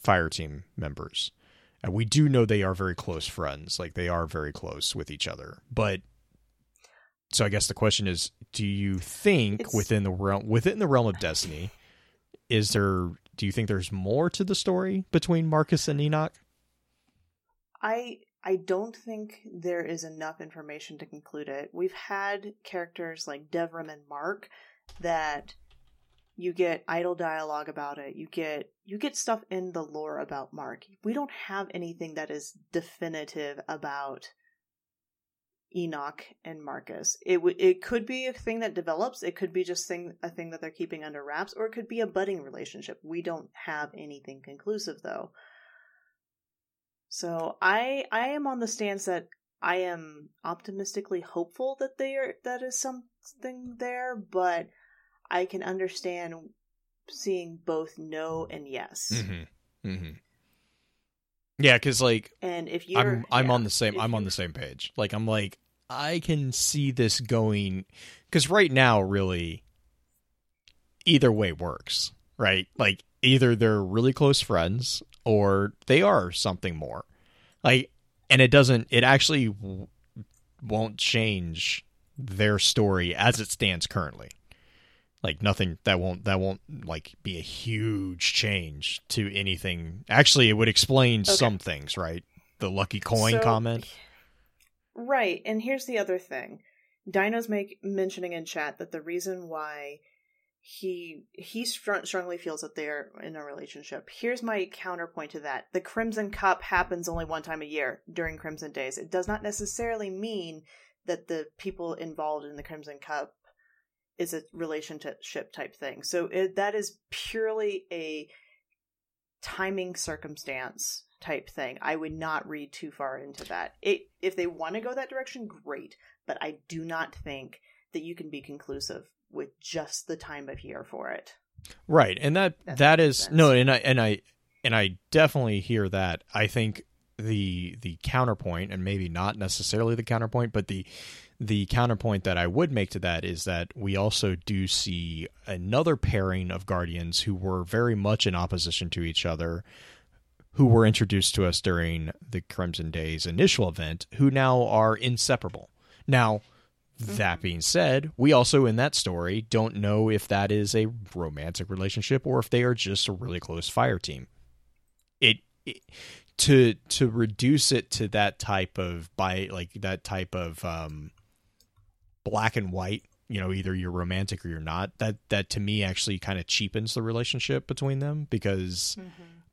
fire team members. And we do know they are very close friends. Like they are very close with each other. But so I guess the question is, do you think It's- within the realm within the realm of Destiny, is there do you think there's more to the story between Marcus and Enoch? I I don't think there is enough information to conclude it. We've had characters like Devrim and Mark that you get idle dialogue about it. You get you get stuff in the lore about Mark. We don't have anything that is definitive about Enoch and Marcus. It w- it could be a thing that develops. It could be just thing a thing that they're keeping under wraps, or it could be a budding relationship. We don't have anything conclusive though. So I I am on the stance that I am optimistically hopeful that there that is something there, but I can understand seeing both no and yes. Mm-hmm. Mm-hmm. Yeah, because like And if you're I'm I'm yeah, on the same I'm on the same page. Like I'm like I can see this going because right now really either way works, right? Like either they're really close friends or they are something more. Like and it doesn't it actually w- won't change their story as it stands currently. Like nothing that won't that won't like be a huge change to anything. Actually, it would explain Okay. some things, right? The lucky coin So- comment. Right, and here's the other thing. Dino's make mentioning in chat that the reason why he he str- strongly feels that they're in a relationship. Here's my counterpoint to that: the Crimson Cup happens only one time a year during Crimson Days. It does not necessarily mean that the people involved in the Crimson Cup is a relationship type thing. So it, that is purely a timing circumstance type thing. I would not read too far into that. It if they want to go that direction, great, but I do not think that you can be conclusive with just the time of year for it. Right, and that That that is sense. no, and I and I and I definitely hear that. I think the the counterpoint, and maybe not necessarily the counterpoint, but the the counterpoint that I would make to that is that we also do see another pairing of guardians who were very much in opposition to each other, who were introduced to us during the Crimson Days initial event, who now are inseparable. Now, that being said, we also in that story don't know if that is a romantic relationship or if they are just a really close fire team. It, it to to reduce it to that type of by like that type of um black and white, you know, either you're romantic or you're not. That that to me actually kind of cheapens the relationship between them because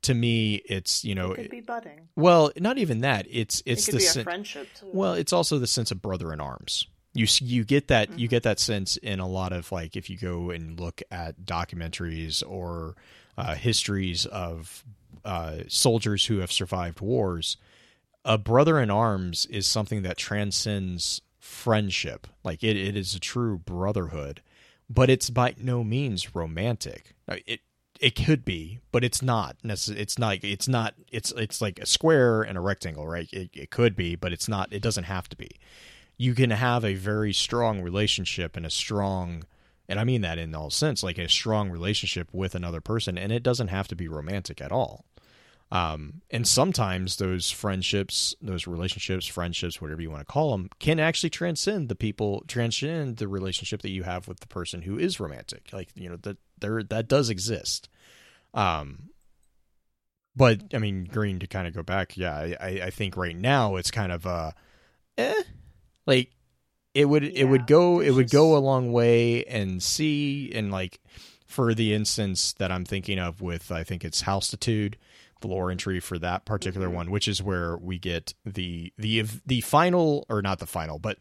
to me it's, you know, it could be budding. well, not even that. It's It it's could the be a sen- friendship too. well, it's also the sense of brother in arms. You you get that you Mhm. get that sense in a lot of like if you go and look at documentaries or uh, histories of uh, soldiers who have survived wars. A brother in arms is something that transcends friendship. Like it, it is a true brotherhood, but it's by no means romantic. It it could be, but it's not. It's not. It's not. It's it's like a square and a rectangle, right? It, it could be, but it's not. It doesn't have to be. You can have a very strong relationship and a strong, and I mean that in all sense, like a strong relationship with another person, and it doesn't have to be romantic at all. Um, and sometimes those friendships, those relationships, friendships, whatever you want to call them, can actually transcend the people, transcend the relationship that you have with the person who is romantic. Like you know that there that does exist. Um, but I mean, Green to kind of go back, yeah, I, I think right now it's kind of uh, eh, like it would it would go it would go a long way and see and like for the instance that I'm thinking of with I think it's Houstitude, the lore entry for that particular Mhm. one, which is where we get the the the final or not the final, but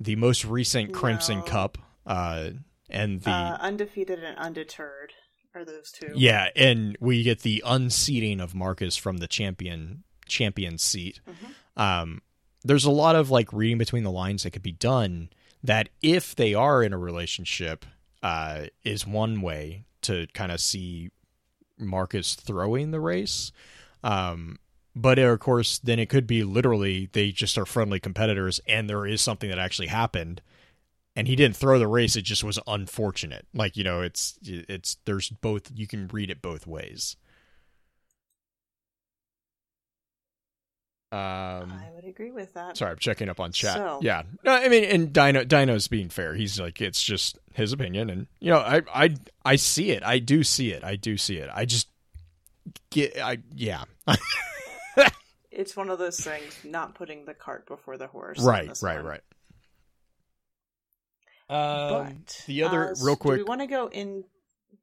the most recent Crimson No. Cup, uh, and the uh, undefeated and undeterred are those two. yeah, and we get the unseating of Marcus from the champion champion seat. Mhm. Um, there's a lot of like reading between the lines that could be done that if they are in a relationship uh, is one way to kind of see Marcus throwing the race. Um, but of course, then it could be literally they just are friendly competitors, and there is something that actually happened, and he didn't throw the race. It just was unfortunate. Like you know, it's it's there's both. You can read it both ways. Um, I would agree with that. Sorry, I'm checking up on chat. So- Yeah, no, I mean, and Dino, Dino's being fair. He's like, it's just his opinion, and you know, I, I, I see it. I do see it. I do see it. I just get, I, yeah, It's one of those things, not putting the cart before the horse. right, right, one. right. Um, But the other, uh, real Do we want to go in?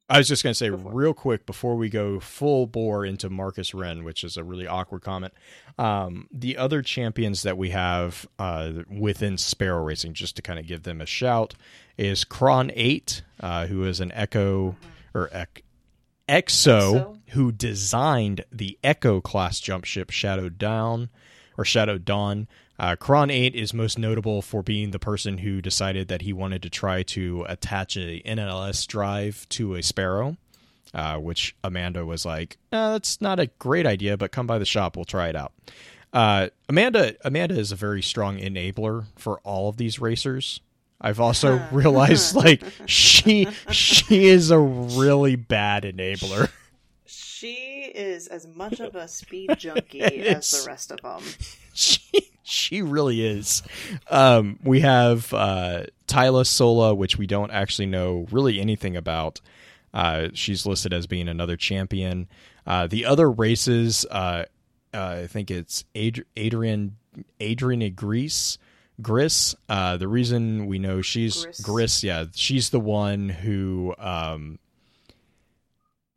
I was just going to say Go for it. real quick before we go full bore into Marcus Ren, which is a really awkward comment. Um, the other champions that we have uh, within Sparrow Racing, just to kind of give them a shout, is Kron Eight, uh, who is an Echo or Ec- Exo, Exo. who designed the Echo class jump ship Shadow Down or Shadow Dawn. Uh, Kron 8 is most notable for being the person who decided that he wanted to try to attach a NLS drive to a Sparrow, uh, which Amanda was like, "Uh, "That's not a great idea, but come by the shop, we'll try it out." Uh, Amanda Amanda is a very strong enabler for all of these racers. I've also realized like she she is a really bad enabler. She is as much of a speed junkie as the rest of them. she she really is. Um, we have uh, Tyla Sola, which we don't actually know really anything about. Uh, she's listed as being another champion. Uh, the other races, uh, uh, I think it's Ad- Adrian Adrian Grease. Gris. Uh, the reason we know she's Gris. Gris, yeah, she's the one who um,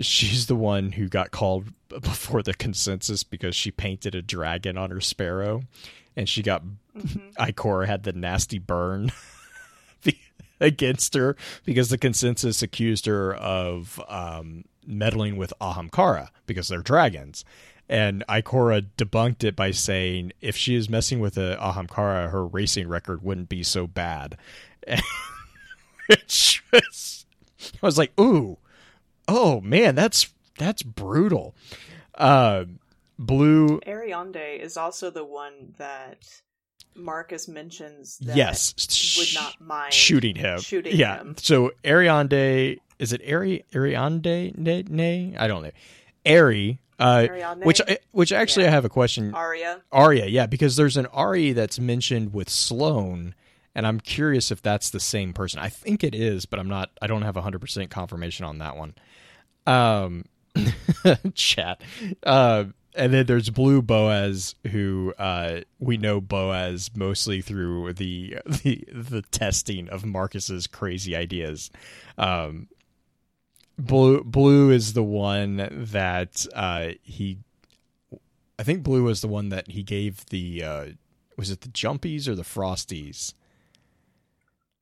she's the one who got called before the consensus because she painted a dragon on her sparrow and she got Mhm. Ikora had the nasty burn against her because the consensus accused her of um, meddling with Ahamkara because they're dragons. And Ikora debunked it by saying if she is messing with a Ahamkara, her racing record wouldn't be so bad. Which was, I was like, ooh, oh man, that's that's brutal. Uh, Blue, Ariande is also the one that Marcus mentions that yes, would not mind shooting him. shooting yeah. him. So Ariande, is it Ari Ariande? Ne, ne? I don't know. Ari, uh, which which actually Yeah. I have a question. Arya. Arya, yeah, because there's an Ari that's mentioned with Sloane, and I'm curious if that's the same person. I think it is, but I'm not. I don't have 100 percent confirmation on that one. Um, chat. Uh, and then there's Blue Boaz, who uh, we know Boaz mostly through the the the testing of Marcus's crazy ideas. Um, Blue Blue is the one that uh, he I think Blue was the one that he gave the uh was it the Jumpies or the Frosties?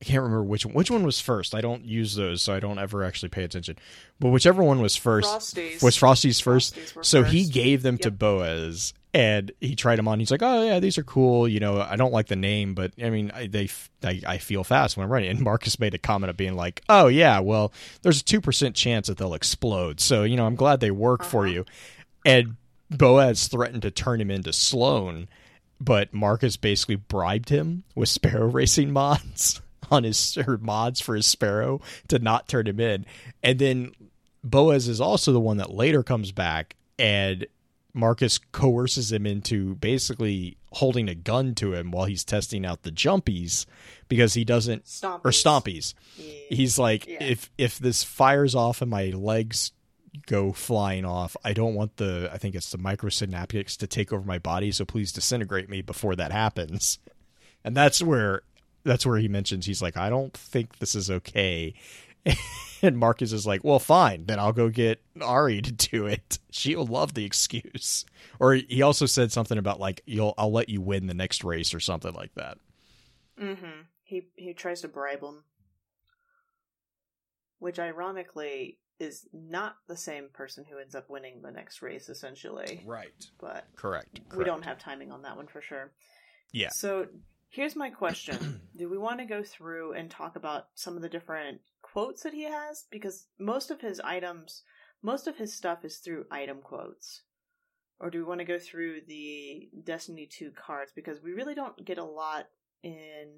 I can't remember which one. Which one was first. I don't use those, so I don't ever actually pay attention. But whichever one was first Frosties. was Frosty's first. Frosties So he gave them to Boaz, and he tried them on. He's like, "Oh yeah, these are cool." You know, I don't like the name, but I mean, I, they I feel fast when I'm running. And Marcus made a comment of being like, "Oh yeah, well, there's a two percent chance that they'll explode." So you know, I'm glad they work for Uh-huh. you. And Boaz threatened to turn him into Sloane, but Marcus basically bribed him with Sparrow Racing mods on his or mods for his Sparrow to not turn him in. And then Boaz is also the one that later comes back and Marcus coerces him into basically holding a gun to him while he's testing out the jumpies because he doesn't Stompies. or stompies. Yeah. He's like, Yeah. if if this fires off and my legs go flying off, I don't want the I think it's the microsynaptics to take over my body, so please disintegrate me before that happens. And that's where that's where he mentions he's like, I don't think this is okay. And Marcus is like, well, fine, then I'll go get Ari to do it. She'll love the excuse. Or he also said something about like, you'll I'll let you win the next race or something like that. Mm-hmm. He he tries to bribe him, which ironically is not the same person who ends up winning the next race, essentially. Right. But Correct. we don't have timing on that one for sure. Yeah. So here's my question: Do we want to go through and talk about some of the different quotes that he has? Because most of his items, most of his stuff is through item quotes. Or do we want to go through the Destiny 2 cards? Because we really don't get a lot in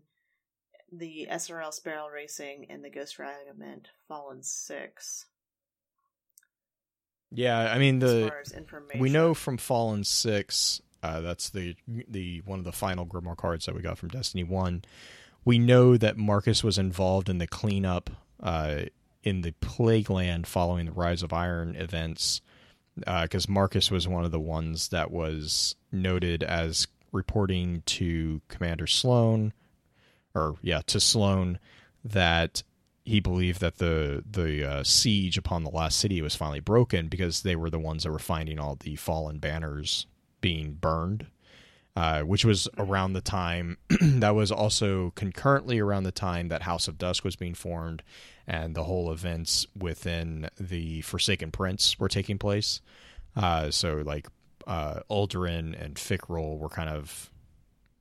the SRL Sparrow Racing and the Ghost Fragment Fallen 6 Yeah, I mean the far as information. we know from Fallen Six, uh, that's the the one of the final Grimoire cards that we got from Destiny One. We know that Marcus was involved in the cleanup uh, in the Plague Land following the Rise of Iron events, because Marcus was one of the ones that was noted as reporting to Commander Sloane, or yeah, to Sloane that he believed that the the uh, siege upon the last city was finally broken because they were the ones that were finding all the fallen banners being burned, uh, which was around the time that was also concurrently around the time that House of Dusk was being formed, and the whole events within the Forsaken Prince were taking place. Uh, so like uh, Uldren and Fickrol were kind of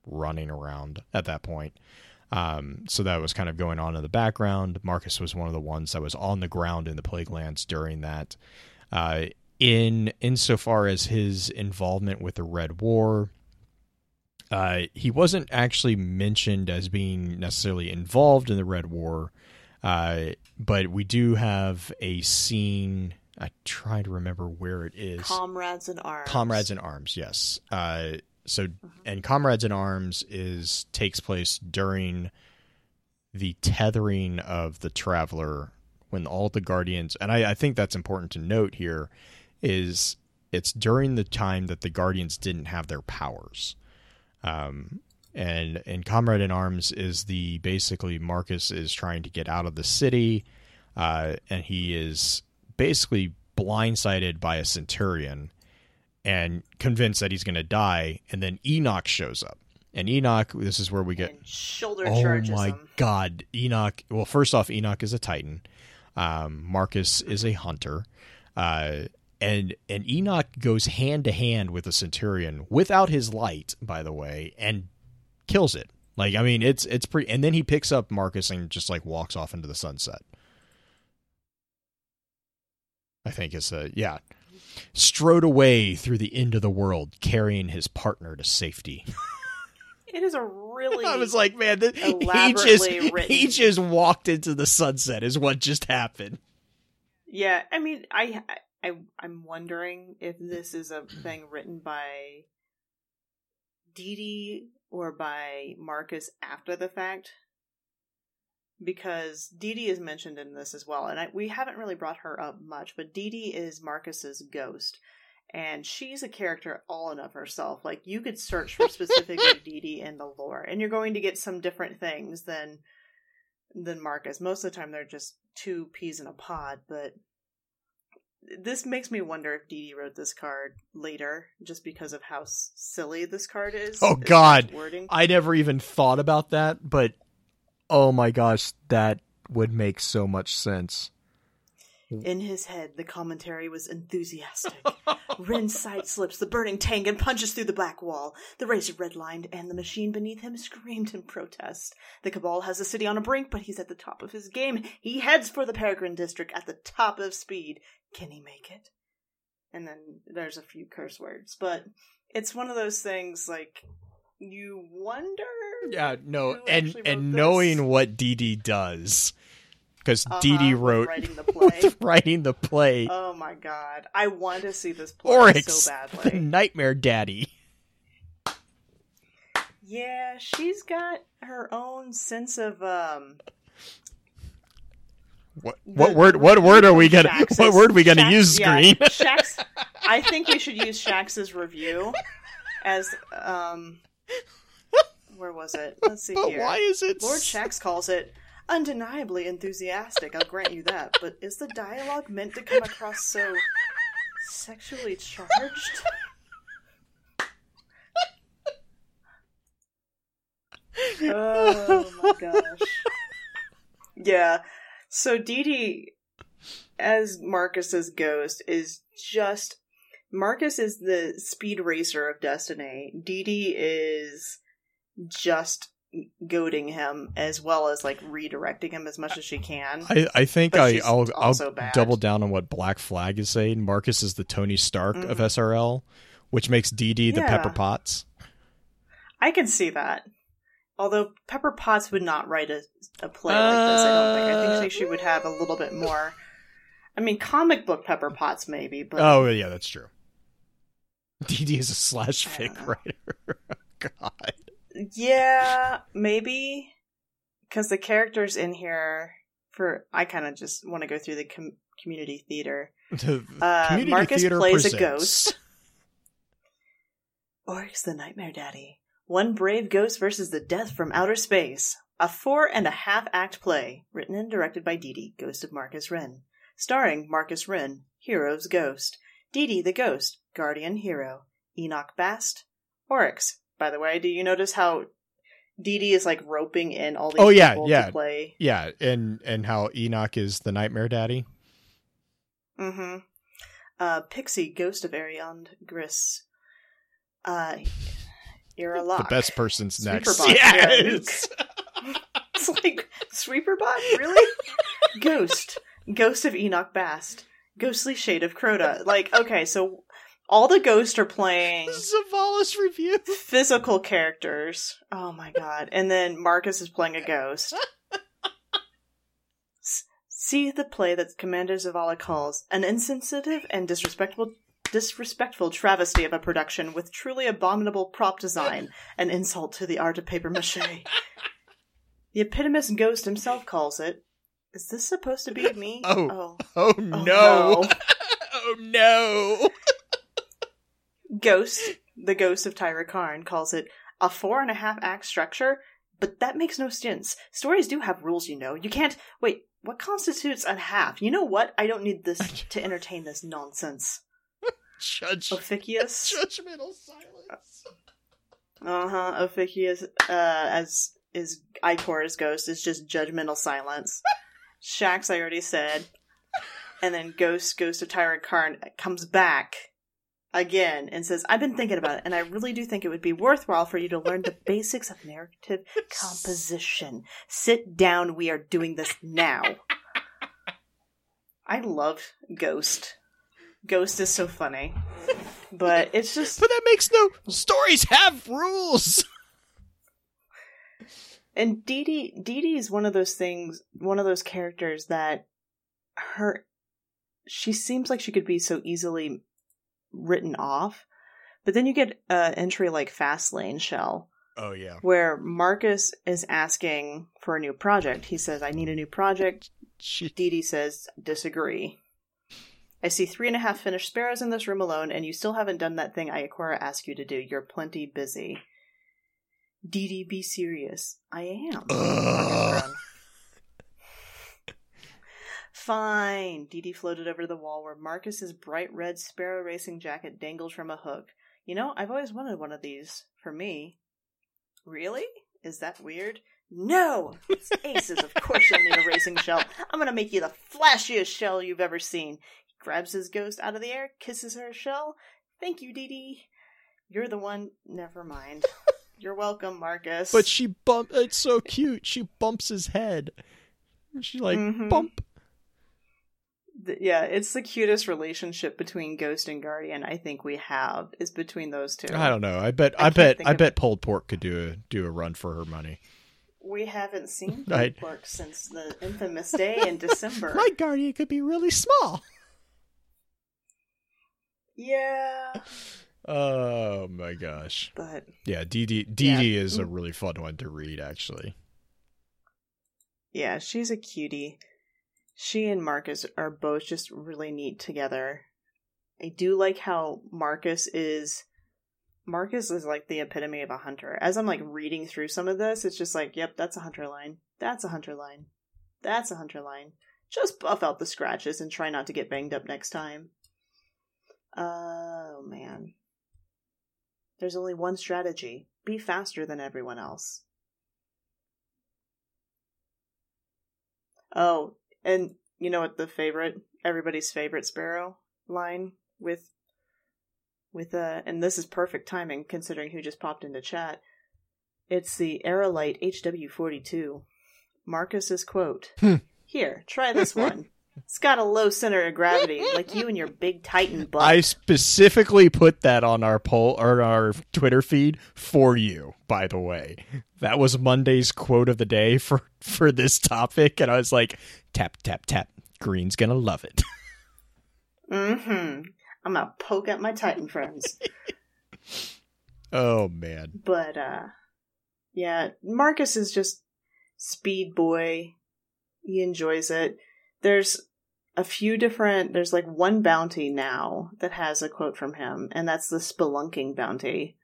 running around at that point. Um, so that was kind of going on in the background. Marcus was one of the ones that was on the ground in the Plague Lands during that. Uh, in insofar as his involvement with the Red War, uh, he wasn't actually mentioned as being necessarily involved in the Red War, uh, but we do have a scene. I try to remember where it is. Comrades in Arms. Comrades in Arms, yes. Uh, so, and Comrades in Arms is takes place during the tethering of the Traveler when all the Guardians, and I, I think that's important to note here, is it's during the time that the Guardians didn't have their powers. Um, and and Comrade in Arms is the basically Marcus is trying to get out of the city, uh, and he is basically blindsided by a centurion and convinced that he's going to die. And then Enoch shows up, and Enoch. This is where we get. and shoulder Oh charges my him. God, Enoch! Well, first off, Enoch is a Titan. Um, Marcus is a hunter, uh, and and Enoch goes hand to hand with a centurion without his light, by the way, and kills it. Like I mean, it's it's pretty. And then he picks up Marcus and just like walks off into the sunset. I think it's a yeah. Strode away through the end of the world, carrying his partner to safety. It is a really. I was like, man, th- he just written. he just walked into the sunset. Is what just happened. Yeah, I mean, I, I, I'm wondering if this is a thing written by Dee Dee or by Marcus after the fact, because Dee Dee is mentioned in this as well, and I, we haven't really brought her up much, but Dee is Marcus's ghost. And she's a character all in of herself. Like you could search for specifically Dee in the lore, and you're going to get some different things than than Marcus. Most of the time, they're just two peas in a pod. But this makes me wonder if Dee Dee wrote this card later, just because of how silly this card is. Oh, as far as God. wording. I never even thought about that, but oh my gosh, that would make so much sense. Mm. In his head, the commentary was enthusiastic. Ren side slips the burning tank and punches through the black wall. The razor redlined, and the machine beneath him screamed in protest. The Cabal has the city on a brink, but he's at the top of his game. He heads for the Peregrine District at the top of speed. Can he make it? And then there's a few curse words, but it's one of those things like you wonder. Yeah, no, and and this? knowing what Dee does, because Uh-huh, Dee Dee wrote writing the play. writing the play Oh my god, I want to see this play Oryx, so the badly. Nightmare Daddy. Yeah, she's got her own sense of um. What the- what word what word are we gonna Shaxx's- what word are we gonna Shaxx- use? yeah, Screen. Shaxx, I think we should use Shaxx's review as um. Where was it? Let's see But here. why is it? Lord Shaxx calls it undeniably enthusiastic. I'll grant you that, but is the dialogue meant to come across so sexually charged? oh my gosh. Yeah. So Dee Dee, as Marcus's ghost, is just Marcus is the speed racer of Destiny. Dee Dee is just goading him as well as like redirecting him as much as she can. I, I think I, she's I'll, I'll double down on what Black Flag is saying. Marcus is the Tony Stark of Mhm. SRL, which makes Dee Dee the Yeah. Pepper Potts. I can see that. Although Pepper Potts would not write a, a play like this, I don't think. I think she, she would have a little bit more. I mean, comic book Pepper Potts maybe, but Oh, yeah, that's true. Dee Dee is a slash fic writer. God. Yeah, maybe because the characters in here for I kind of just want to go through the com- community theater. The Uh, Community Marcus Theater plays a presents. ghost. Oryx the Nightmare Daddy. One brave ghost versus the death from outer space. A four and a half act play, written and directed by Dee Dee, Ghost of Marcus Ren. Starring Marcus Ren, Hero's Ghost. Dee Dee the Ghost, Guardian Hero. Enoch Bast, Oryx. By the way, do you notice how Dee Dee is like roping in all these Oh, yeah, people yeah. to play? Yeah, and and how Enoch is the Nightmare Daddy. Mm-hmm. Uh, Pixie, Ghost of Arion Gris. Uh, Iralock. The best person's Sweeper next. bot, yeah, Yes. It's like Sweeperbot, really? Ghost, Ghost of Enoch Bast, Ghostly Shade of Crota. Like, okay, so all the ghosts are playing Zavala's review. physical characters. Oh my god! And then Marcus is playing a ghost. S- See the play that Commander Zavala calls an insensitive and disrespectful disrespectful travesty of a production with truly abominable prop design, an insult to the art of paper mache. The epitomous ghost himself calls it. Is this supposed to be me? Oh. oh. Oh Oh, no. oh no. Ghost, the ghost of Tyra Karn, calls it a four and a half act structure, but that makes no sense. Stories do have rules, you know. You can't. Wait, what constitutes a half? You know what? I don't need this to entertain this nonsense. Judge Ophidius? judgmental silence. Uh huh. Ophidius, uh, as is Ikora's ghost, is just judgmental silence. Shaxx, I already said. And then Ghost, Ghost of Tyra Karn, comes back again and says, I've been thinking about it, and I really do think it would be worthwhile for you to learn the basics of narrative composition. Sit down, we are doing this now. I love Ghost. Ghost is so funny. But it's just But that makes no stories have rules. And Dee Dee, Dee Dee is one of those things, one of those characters that her, she seems like she could be so easily written off. But then you get an entry like Fastlane Shell, Oh yeah. where Marcus is asking for a new project. He says, I need a new project. She Dee Dee says, disagree. I see three and a half finished sparrows in this room alone, and you still haven't done that thing Ikora asked you to do. You're plenty busy. Dee Dee, be serious. I am. Ugh. Marcus groaned. Fine. Dee Dee floated over to the wall where Marcus's bright red sparrow racing jacket dangles from a hook. You know, I've always wanted one of these. For me. Really? Is that weird? No! It's aces. Of course you'll need a racing shell. I'm gonna make you the flashiest shell you've ever seen. He grabs his ghost out of the air, kisses her shell. Thank you, Dee Dee. You're the one. Never mind. You're welcome, Marcus. But she bump it's so cute. She bumps his head. She like Mhm. bump. Yeah, it's the cutest relationship between Ghost and Guardian I think we have is between those two. I don't know. I bet I I, bet I bet pulled pork could do a do a run for her money. We haven't seen Right. Pork since the infamous day in December. My guardian could be really small. Yeah, Oh my gosh. but Yeah, DD Dee Dee Yeah. Is a really fun one to read actually. yeah, she's a cutie. She and Marcus are both just really neat together. I do like how Marcus is Marcus is like the epitome of a hunter. As I'm like reading through some of this, it's just like, yep, that's a hunter line. That's a hunter line. That's a hunter line. Just buff out the scratches and try not to get banged up next time. Oh man. There's only one strategy. Be faster than everyone else. Oh, and you know what the favorite everybody's favorite sparrow line with with uh and this is perfect timing considering who just popped into chat. It's the Aerolite HW42. Marcus's quote. Hmm. Here, try this one. It's got a low center of gravity, like you and your big Titan butt. I specifically put that on our poll or our Twitter feed for you, by the way. That was Monday's quote of the day for for this topic and I was like tap tap tap Green's going to love it. Mm-hmm. I'm gonna poke at my Titan friends. oh man. But uh yeah, Marcus is just speed boy. He enjoys it. There's a few different there's like one bounty now that has a quote from him, and that's the spelunking bounty.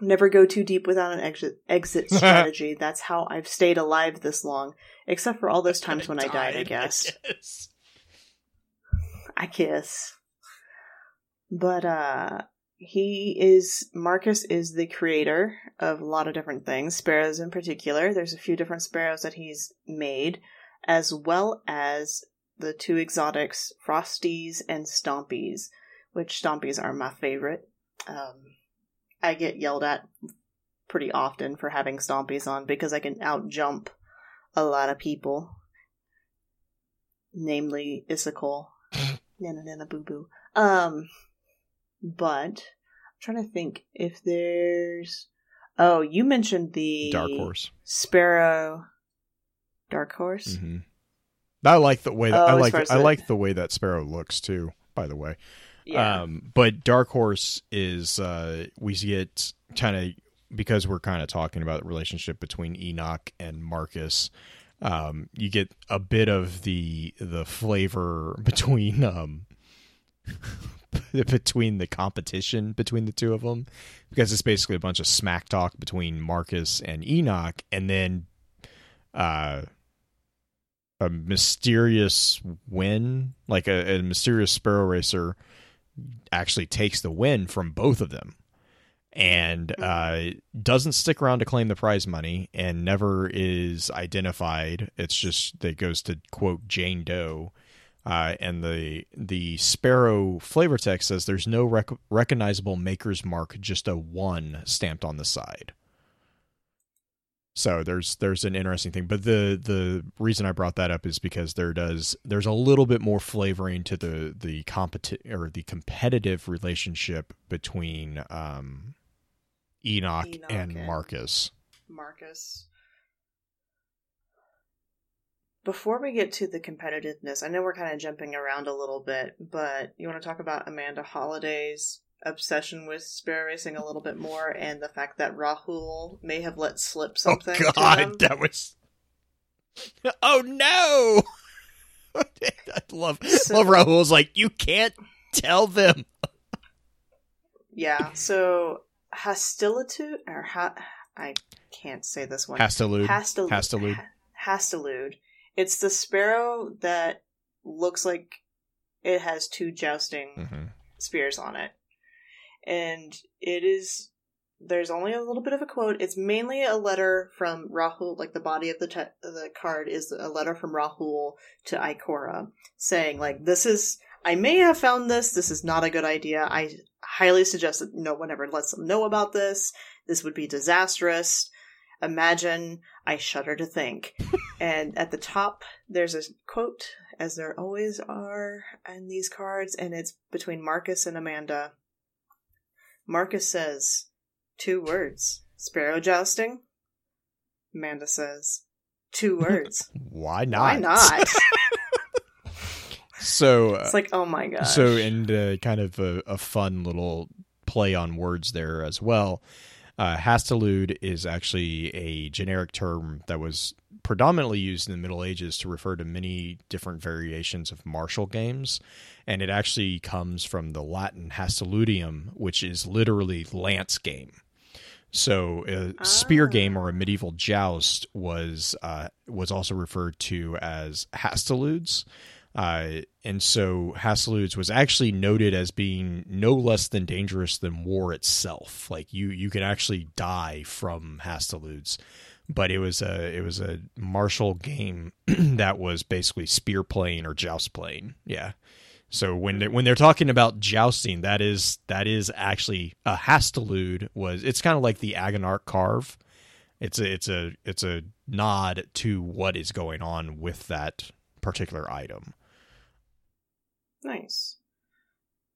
Never go too deep without an exit exit strategy. that's how I've stayed alive this long. Except for all those times when I died, I guess. guess. I guess. But uh he is Marcus is the creator of a lot of different things, sparrows in particular. There's a few different sparrows that he's made, as well as the two exotics, Frosties and Stompies, which Stompies are my favorite. Um I get yelled at pretty often for having Stompies on because I can out jump a lot of people. Namely Issacol. Nana nana boo boo. Um, but I'm trying to think if there's. Oh, you mentioned the Dark Horse. Sparrow. Dark Horse. hmm I like the way that Oh, I like I like the way that sparrow looks too, by the way. Yeah. Um, but Dark Horse is uh, we get kind of because we're kind of talking about the relationship between Enoch and Marcus. Um, you get a bit of the the flavor between um, between the competition between the two of them because it's basically a bunch of smack talk between Marcus and Enoch, and then uh, a mysterious win, like a, a mysterious sparrow racer actually takes the win from both of them and uh, doesn't stick around to claim the prize money and never is identified. It's just that goes to quote Jane Doe. Uh, and the the Sparrow flavor text says there's no rec- recognizable maker's mark, just a one stamped on the side. So there's there's an interesting thing, but the the reason I brought that up is because there does there's a little bit more flavoring to the the competi- or the competitive relationship between um, Enoch, Enoch and and- Marcus. Marcus. Before we get to the competitiveness, I know we're kind of jumping around a little bit, but you want to talk about Amanda Holliday's obsession with sparrow racing a little bit more and the fact that Rahul may have let slip something oh God, that was. Oh no! I love So- love Rahul's like you can't tell them. Yeah, so Hostilitude, or ha- I can't say this one. Hastilude. Hastal- Hastilude. Ha- Hastilude. It's the sparrow that looks like it has two jousting Mhm. spears on it. And it is there's only a little bit of a quote. It's mainly a letter from Rahul, like the body of the te- the card is a letter from Rahul to Ikora saying like this is I may have found this. This is not a good idea. I highly suggest that no one ever lets them know about this. This would be disastrous. Imagine, I shudder to think. and at the top, there's a quote, as there always are in these cards, and it's between Marcus and Amanda. Marcus says, two words Sparrow jousting. Amanda says, two words. Why not? Why not? So uh, it's like, oh my gosh. So, and uh, kind of a, a fun little play on words there as well. Uh, Hastilude is actually a generic term that was predominantly used in the Middle Ages to refer to many different variations of martial games. And it actually comes from the Latin hastiludium, which is literally lance game. So, a spear Ah. game or a medieval joust was uh, was also referred to as hastiludes. Uh, and so Hastiludes was actually noted as being no less than dangerous than war itself. Like you, you could actually die from Hastiludes. But it was a it was a martial game that was basically spear playing or joust playing. Yeah. So when they, when they're talking about jousting, that is that is actually a hastilude was it's kind of like the Agonarch carve. It's a it's a it's a nod to what is going on with that particular item. Nice.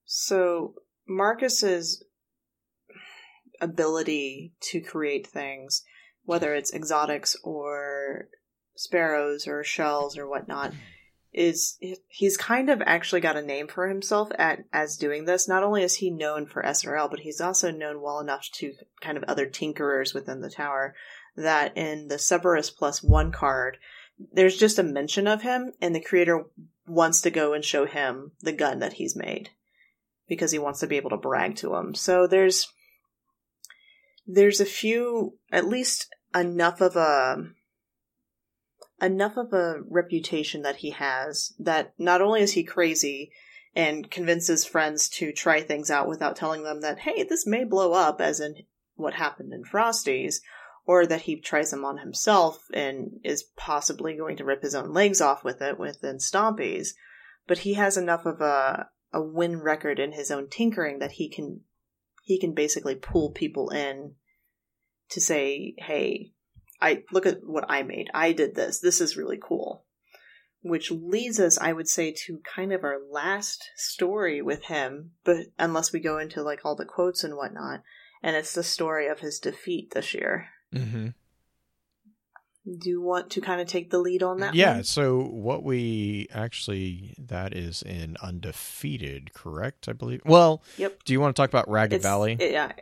So Marcus's ability to create things, whether it's exotics or sparrows or shells or whatnot, is he's kind of actually got a name for himself at as doing this. Not only is he known for SRL, but he's also known well enough to kind of other tinkerers within the tower that in the Cerberus plus one card, there's just a mention of him, and the creator wants to go and show him the gun that he's made because he wants to be able to brag to him. So there's there's a few, at least enough of a enough of a reputation that he has that not only is he crazy and convinces friends to try things out without telling them that hey this may blow up as in what happened in frosties or that he tries them on himself and is possibly going to rip his own legs off with it within Stompies. But he has enough of a a win record in his own tinkering that he can he can basically pull people in to say, "Hey, I look at what I made. I did this. This is really cool." Which leads us, I would say, to kind of our last story with him, but unless we go into like all the quotes and whatnot, and it's the story of his defeat this year. Mm-hmm. Do you want to kind of take the lead on that? Yeah. one? So what we actually that is in undefeated, correct? I believe. Well, Yep. do you want to talk about Ragged It's- Valley? it- yeah.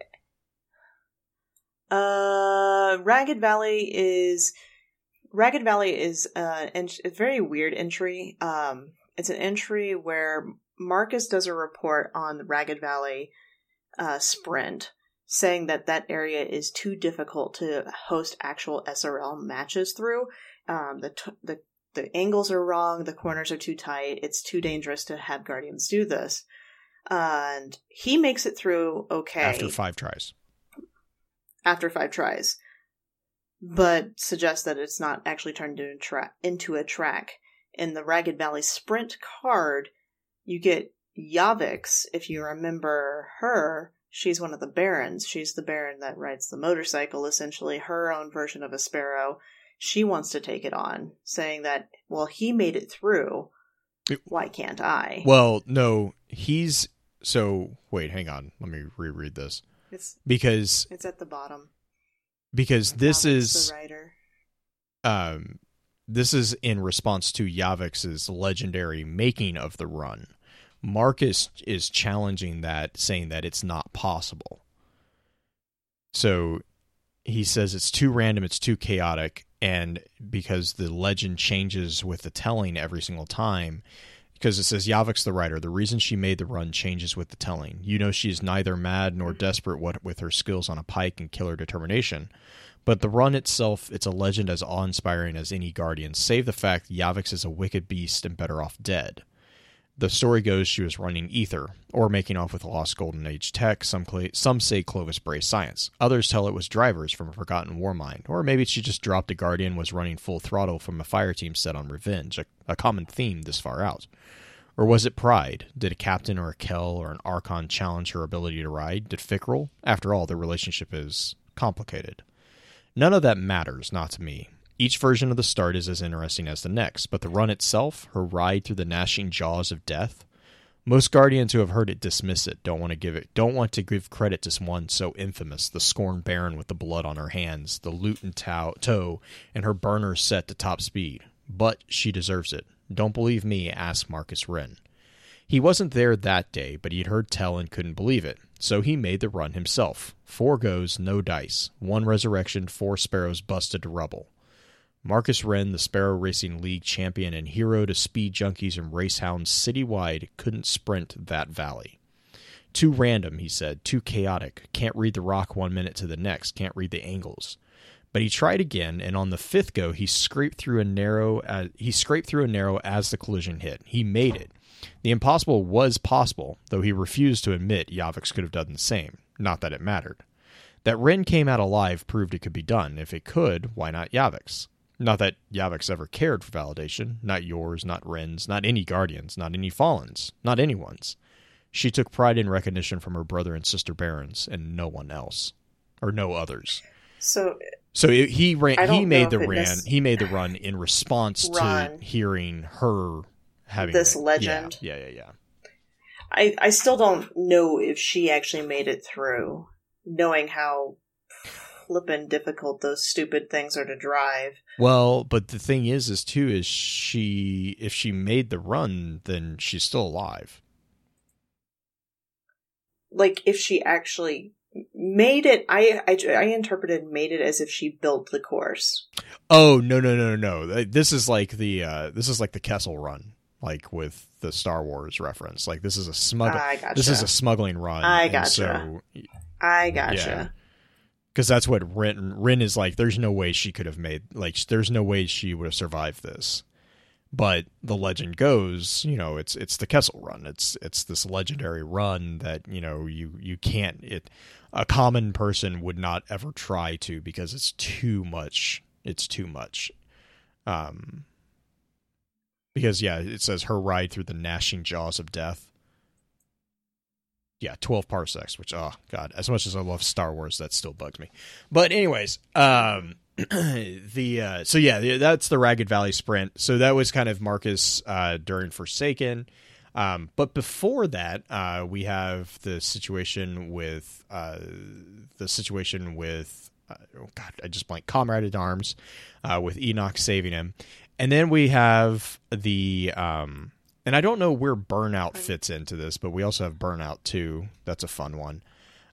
Uh, Ragged Valley is Ragged Valley is uh, ent- a very weird entry. Um, it's an entry where Marcus does a report on the Ragged Valley uh, sprint, saying that that area is too difficult to host actual SRL matches through. Um, the t- the the angles are wrong, the corners are too tight. It's too dangerous to have Guardians do this. And he makes it through okay After five tries. after five tries, but suggests that it's not actually turned into tra- into a track. In the Ragged Valley Sprint card, you get Yaviks. If you remember her, she's one of the Barons. She's the Baron that rides the motorcycle, essentially her own version of a Sparrow. She wants to take it on, saying that, well, he made it through. Why can't I? Well, no, he's so wait, hang on. Let me reread this. It's Because it's at the bottom. because this is the writer. um this is in response to Yavix's legendary making of the run. Marcus is challenging that, saying that it's not possible. So he says it's too random, it's too chaotic, and because the legend changes with the telling every single time, because it says Yaviks the writer, the reason she made the run changes with the telling. You know she is neither mad nor mm-hmm. desperate what with her skills on a pike and killer determination. But the run itself, it's a legend as awe inspiring as any guardian, save the fact Yaviks is a wicked beast and better off dead. The story goes she was running ether, or making off with lost golden age tech. Some cla some say Clovis Bray science. Others tell it was drivers from a forgotten war mine, or maybe she just dropped a guardian was running full throttle from a fire team set on revenge, a, a common theme this far out. Or was it pride? Did a captain or a Kell or an Archon challenge her ability to ride? Did Fikrul? After all, their relationship is complicated. None of that matters, not to me. Each version of the start is as interesting as the next, but the run itself, her ride through the gnashing jaws of death, most guardians who have heard it dismiss it, don't want to give it don't want to give credit to one so infamous, the scorned baron with the blood on her hands, the loot and tow- toe, and her burner set to top speed. But she deserves it. Don't believe me, ask Marcus Ren. He wasn't there that day, but he'd heard tell and couldn't believe it. So he made the run himself. Four goes, no dice. One resurrection, four sparrows busted to rubble. Marcus Ren, the Sparrow Racing League champion and hero to speed junkies and racehounds citywide, couldn't sprint that valley. Too random, he said, too chaotic. Can't read the rock one minute to the next, can't read the angles. But he tried again, and on the fifth go, he scraped through a narrow. Uh, he scraped through a narrow as the collision hit. He made it. The impossible was possible, though he refused to admit Yaviks could have done the same. Not that it mattered. That Ren came out alive proved it could be done. If it could, why not Yaviks? Not that Yavek's ever cared for validation. Not yours, not Ren's, not any Guardians, not any Fallens, not anyone's. She took pride in recognition from her brother and sister Barons, and no one else, or no others. So So it, he ran. He made the ran. He made the run in response to hearing her having This the- legend. Yeah, yeah, yeah. yeah. I I still don't know if she actually made it through, knowing how flippin' difficult those stupid things are to drive. Well, but the thing is, is too, is she if she made the run, then she's still alive. Like if she actually made it, I I, I interpreted made it as if she built the course. Oh no no no no no! This is like the uh, this is like the Kessel run, like with the Star Wars reference. Like this is a smugg. I gotcha. This is a smuggling run. I gotcha. So I gotcha. Because that's what Ren Ren is like. There's no way she could have made like. There's no way she would have survived this. But the legend goes, you know, it's it's the Kessel Run. It's it's this legendary run that you know you you can't it. A common person would not ever try to because it's too much. It's too much. Um. Because yeah, it says her ride through the gnashing jaws of death yeah, 12 parsecs, which oh god, as much as I love Star Wars, that still bugs me. But anyways, um the uh so yeah, that's the Ragged Valley sprint. So that was kind of Marcus uh during Forsaken. Um but before that, uh we have the situation with uh the situation with uh, oh god, I just blank Comrade at Arms uh with Enoch saving him. And then we have the um and I don't know where Burnout fits into this, but we also have Burnout 2. That's a fun one.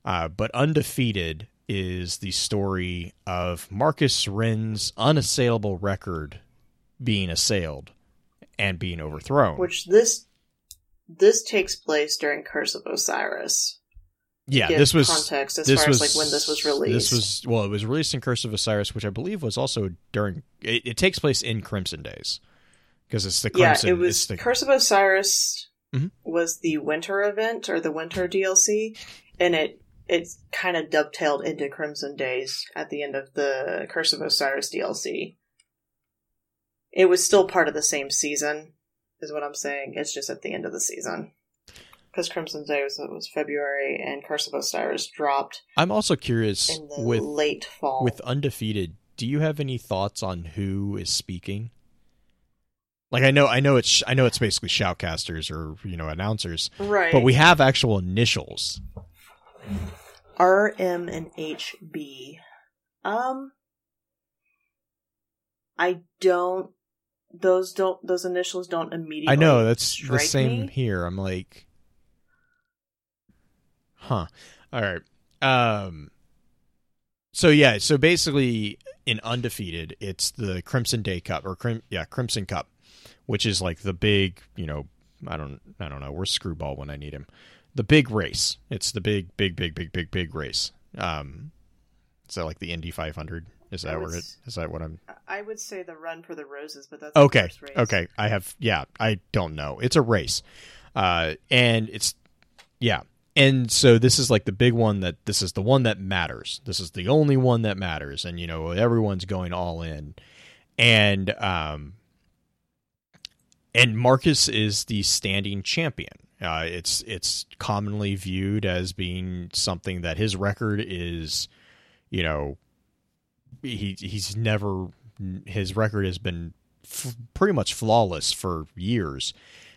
Uh, but Undefeated is the story of Marcus Ren's unassailable record being assailed and being overthrown. Which this this takes place during Curse of Osiris. yeah, Give this was context as this far was as like when this was released. This was well, it was released in Curse of Osiris, which I believe was also during. It, it takes place in Crimson Days because it's the Crimson. yeah, it was the, Curse of Osiris Mhm. was the winter event or the winter DLC, and it it kind of dovetailed into Crimson Days at the end of the Curse of Osiris DLC. It was still part of the same season, is what I'm saying. It's just at the end of the season. Because Crimson Days was February and Curse of Osiris dropped I'm also curious in the with late fall. with undefeated do you have any thoughts on who is speaking like i know i know it's i know it's basically shoutcasters or you know announcers right. but we have actual initials R, M, and H, B. Um, I don't. Those don't. Those initials don't immediately. i know that's the same me. here i'm like huh all right um so yeah so basically in undefeated it's the crimson day cup or crim- yeah crimson cup which is like the big you know i don't i don't know where's screwball when i need him. The big race. It's the big big big big big big race. Um is that like the indy 500 is that would what it is that what i'm I would say the run for the roses, but that's okay okay. I have yeah i don't know. It's a race. Uh and it's yeah. And so this is like the big one that this is the one that matters. This is the only one that matters. And you know everyone's going all in. And um and marcus is the standing champion. Uh it's it's commonly viewed as being something that his record is you know he he's never his record has been f- pretty much flawless for years.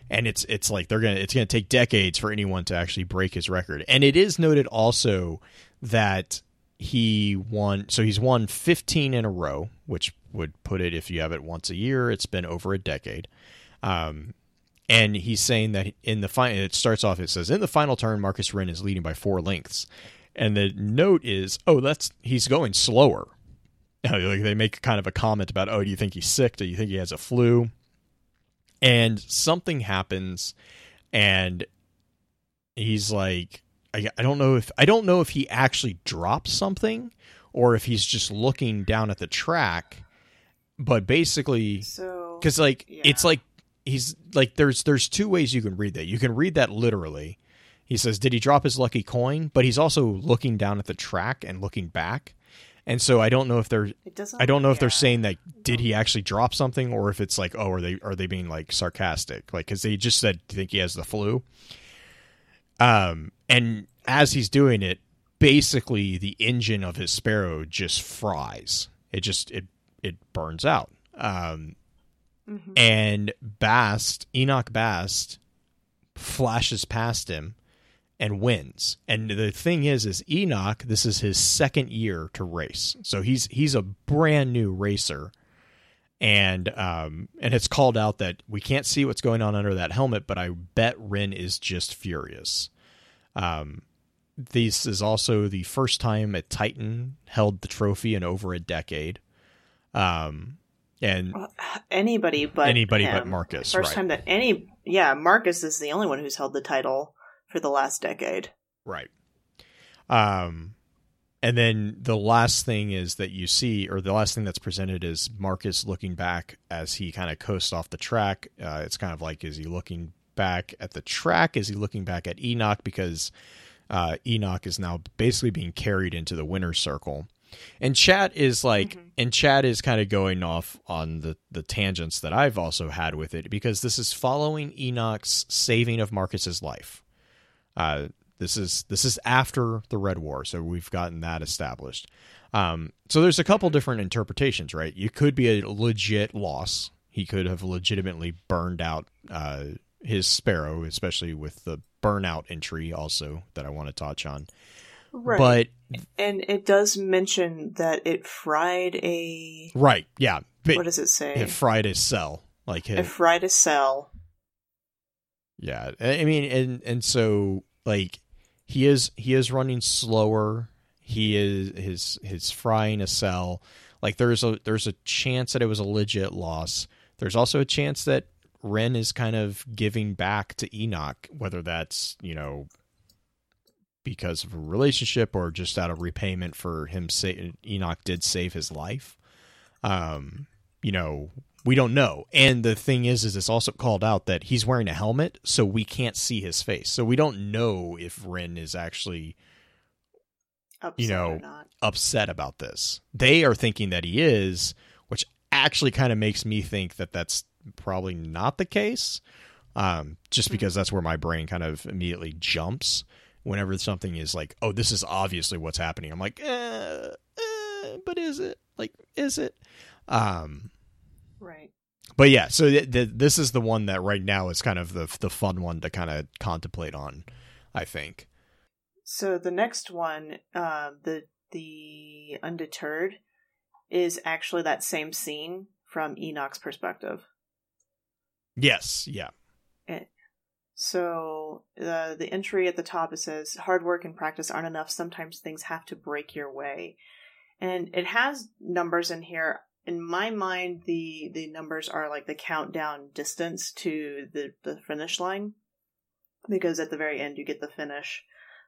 And it's it's like they're gonna it's gonna take decades for anyone to actually break his record. And it is noted also that he won so he's won 15 in a row which would put it if you have it once a year it's been over a decade um and he's saying that in the final it starts off it says in the final turn marcus Ren is leading by four lengths. And the note is oh that's he's going slower. Like they make kind of a comment about oh do you think he's sick? Do you think he has a flu? And something happens and he's like I, I don't know if I don't know if he actually drops something or if he's just looking down at the track but basically So because like yeah. it's like he's like there's there's two ways you can read that you can read that literally he says did he drop his lucky coin but he's also looking down at the track and looking back And so I don't know if they're It doesn't. I don't know if they're saying that did he actually drop something or if it's like oh are they are they being like sarcastic like cuz they just said do you think he has the flu. Um and as he's doing it basically the engine of his sparrow just fries. It just it it burns out. Um Mhm. and Bast, Enoch Bast, flashes past him and wins. And the thing is, is Enoch, this is his second year to race, so he's he's a brand new racer, and um and it's called out that we can't see what's going on under that helmet, but I bet Ren is just furious. Um, this is also the first time a Titan held the trophy in over a decade. Um, and anybody but Anybody but. Marcus, First right. time that any yeah Marcus is the only one who's held the title for the last decade. Right. Um, and then the last thing is that you see, or the last thing that's presented is Marcus looking back as he kind of coasts off the track. Uh, it's kind of like, is he looking back at the track? Is he looking back at Enoch? Because uh, Enoch is now basically being carried into the winner's circle. And chat is like, Mhm. and chat is kind of going off on the, the tangents that I've also had with it because this is following Enoch's saving of Marcus's life. Uh, this is this is after the Red War, so we've gotten that established. Um, so there's a couple different interpretations, right? You could be a legit loss. He could have legitimately burned out uh, his sparrow, especially with the burnout entry, also that I want to touch on. Right. But and it does mention that it fried a right, yeah, but what does it say? it fried a cell, like his, it fried a cell. Yeah, I I mean, and and so like he is he is running slower. He is his his frying a cell. Like there's a there's a chance that it was a legit loss. There's also a chance that Ren is kind of giving back to Enoch, whether that's you know because of a relationship or just out of repayment for him. Say Enoch did save his life. Um, you know, we don't know. And the thing is, is it's also called out that he's wearing a helmet, so we can't see his face. So we don't know if Ren is actually Upset You know, upset about this. They are thinking that he is, which actually kind of makes me think that that's probably not the case. Um, just because that's where my brain kind of immediately jumps whenever something is like, oh, this is obviously what's happening. I'm like, eh, eh, but is it? Like, is it? Um, Right. but yeah, so th- th- this is the one that right now is kind of the the fun one to kind of contemplate on. I think. So the next one, uh, the the undeterred, is actually that same scene from Enoch's perspective. Yes. Yeah. So the the entry at the top it says hard work and practice aren't enough. Sometimes things have to break your way, and it has numbers in here. In my mind, the the numbers are like the countdown distance to the the finish line, because at the very end you get the finish.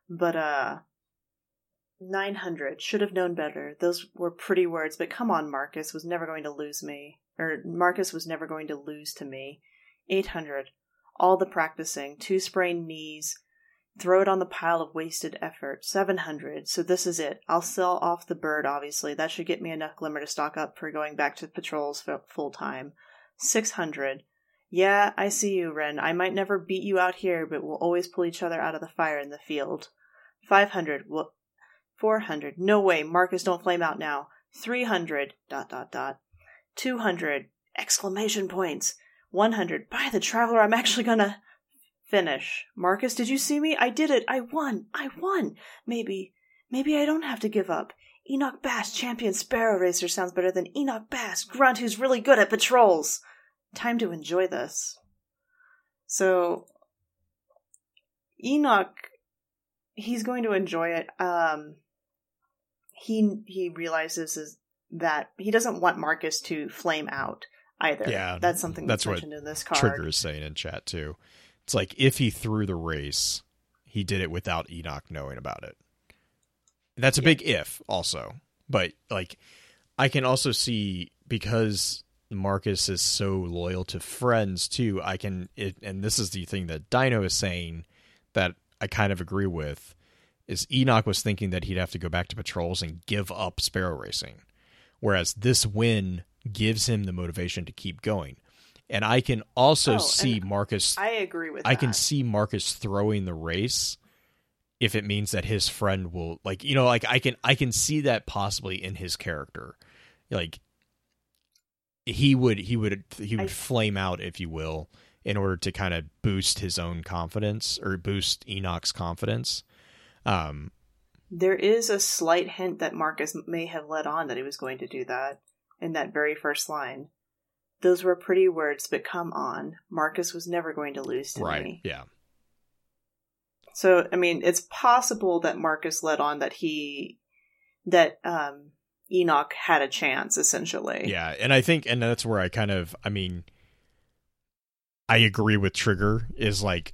But uh, nine hundred should have known better. Those were pretty words, but come on, Marcus was never going to lose me, or Marcus was never going to lose to me. Eight hundred all the practicing, two sprained knees, throw it on the pile of wasted effort. 700. So this is it. I'll sell off the bird, obviously. That should get me enough glimmer to stock up for going back to patrols full time. 600. Yeah, I see you, Ren. I might never beat you out here, but we'll always pull each other out of the fire in the field. 500. Well, 400. No way. Marcus, don't flame out now. 300. Dot, dot, dot. 200. Exclamation points. 100. By the Traveler, I'm actually gonna finish. Marcus, did you see me? I did it. I won. I won. Maybe, maybe I don't have to give up. Enoch Bast, champion sparrow racer, sounds better than Enoch Bast, grunt who's really good at patrols. Time to enjoy this. So, Enoch, he's going to enjoy it. Um, he he realizes is that he doesn't want Marcus to flame out either. Yeah, that's something that's, that's what mentioned in this card. Trigger is saying in chat too. It's like if he threw the race, he did it without Enoch knowing about it. That's a Yeah. big if, also. But like, I can also see because Marcus is so loyal to friends too. I can, it, and this is the thing that Dino is saying that I kind of agree with, is Enoch was thinking that he'd have to go back to patrols and give up sparrow racing, whereas this win gives him the motivation to keep going. And I can also Oh, see Marcus. I agree with I that. can see Marcus throwing the race if it means that his friend will like you know like I can I can see that possibly in his character. Like he would he would he would I- flame out if you will in order to kind of boost his own confidence or boost Enoch's confidence. Um There is a slight hint that Marcus may have let on that he was going to do that in that very first line. Those were pretty words, but come on. Marcus was never going to lose to right. me. Yeah. So, I mean, it's possible that Marcus led on that he, that um, Enoch had a chance, essentially. Yeah, and I think, and that's where I kind of, I mean, I agree with Trigger. Is like,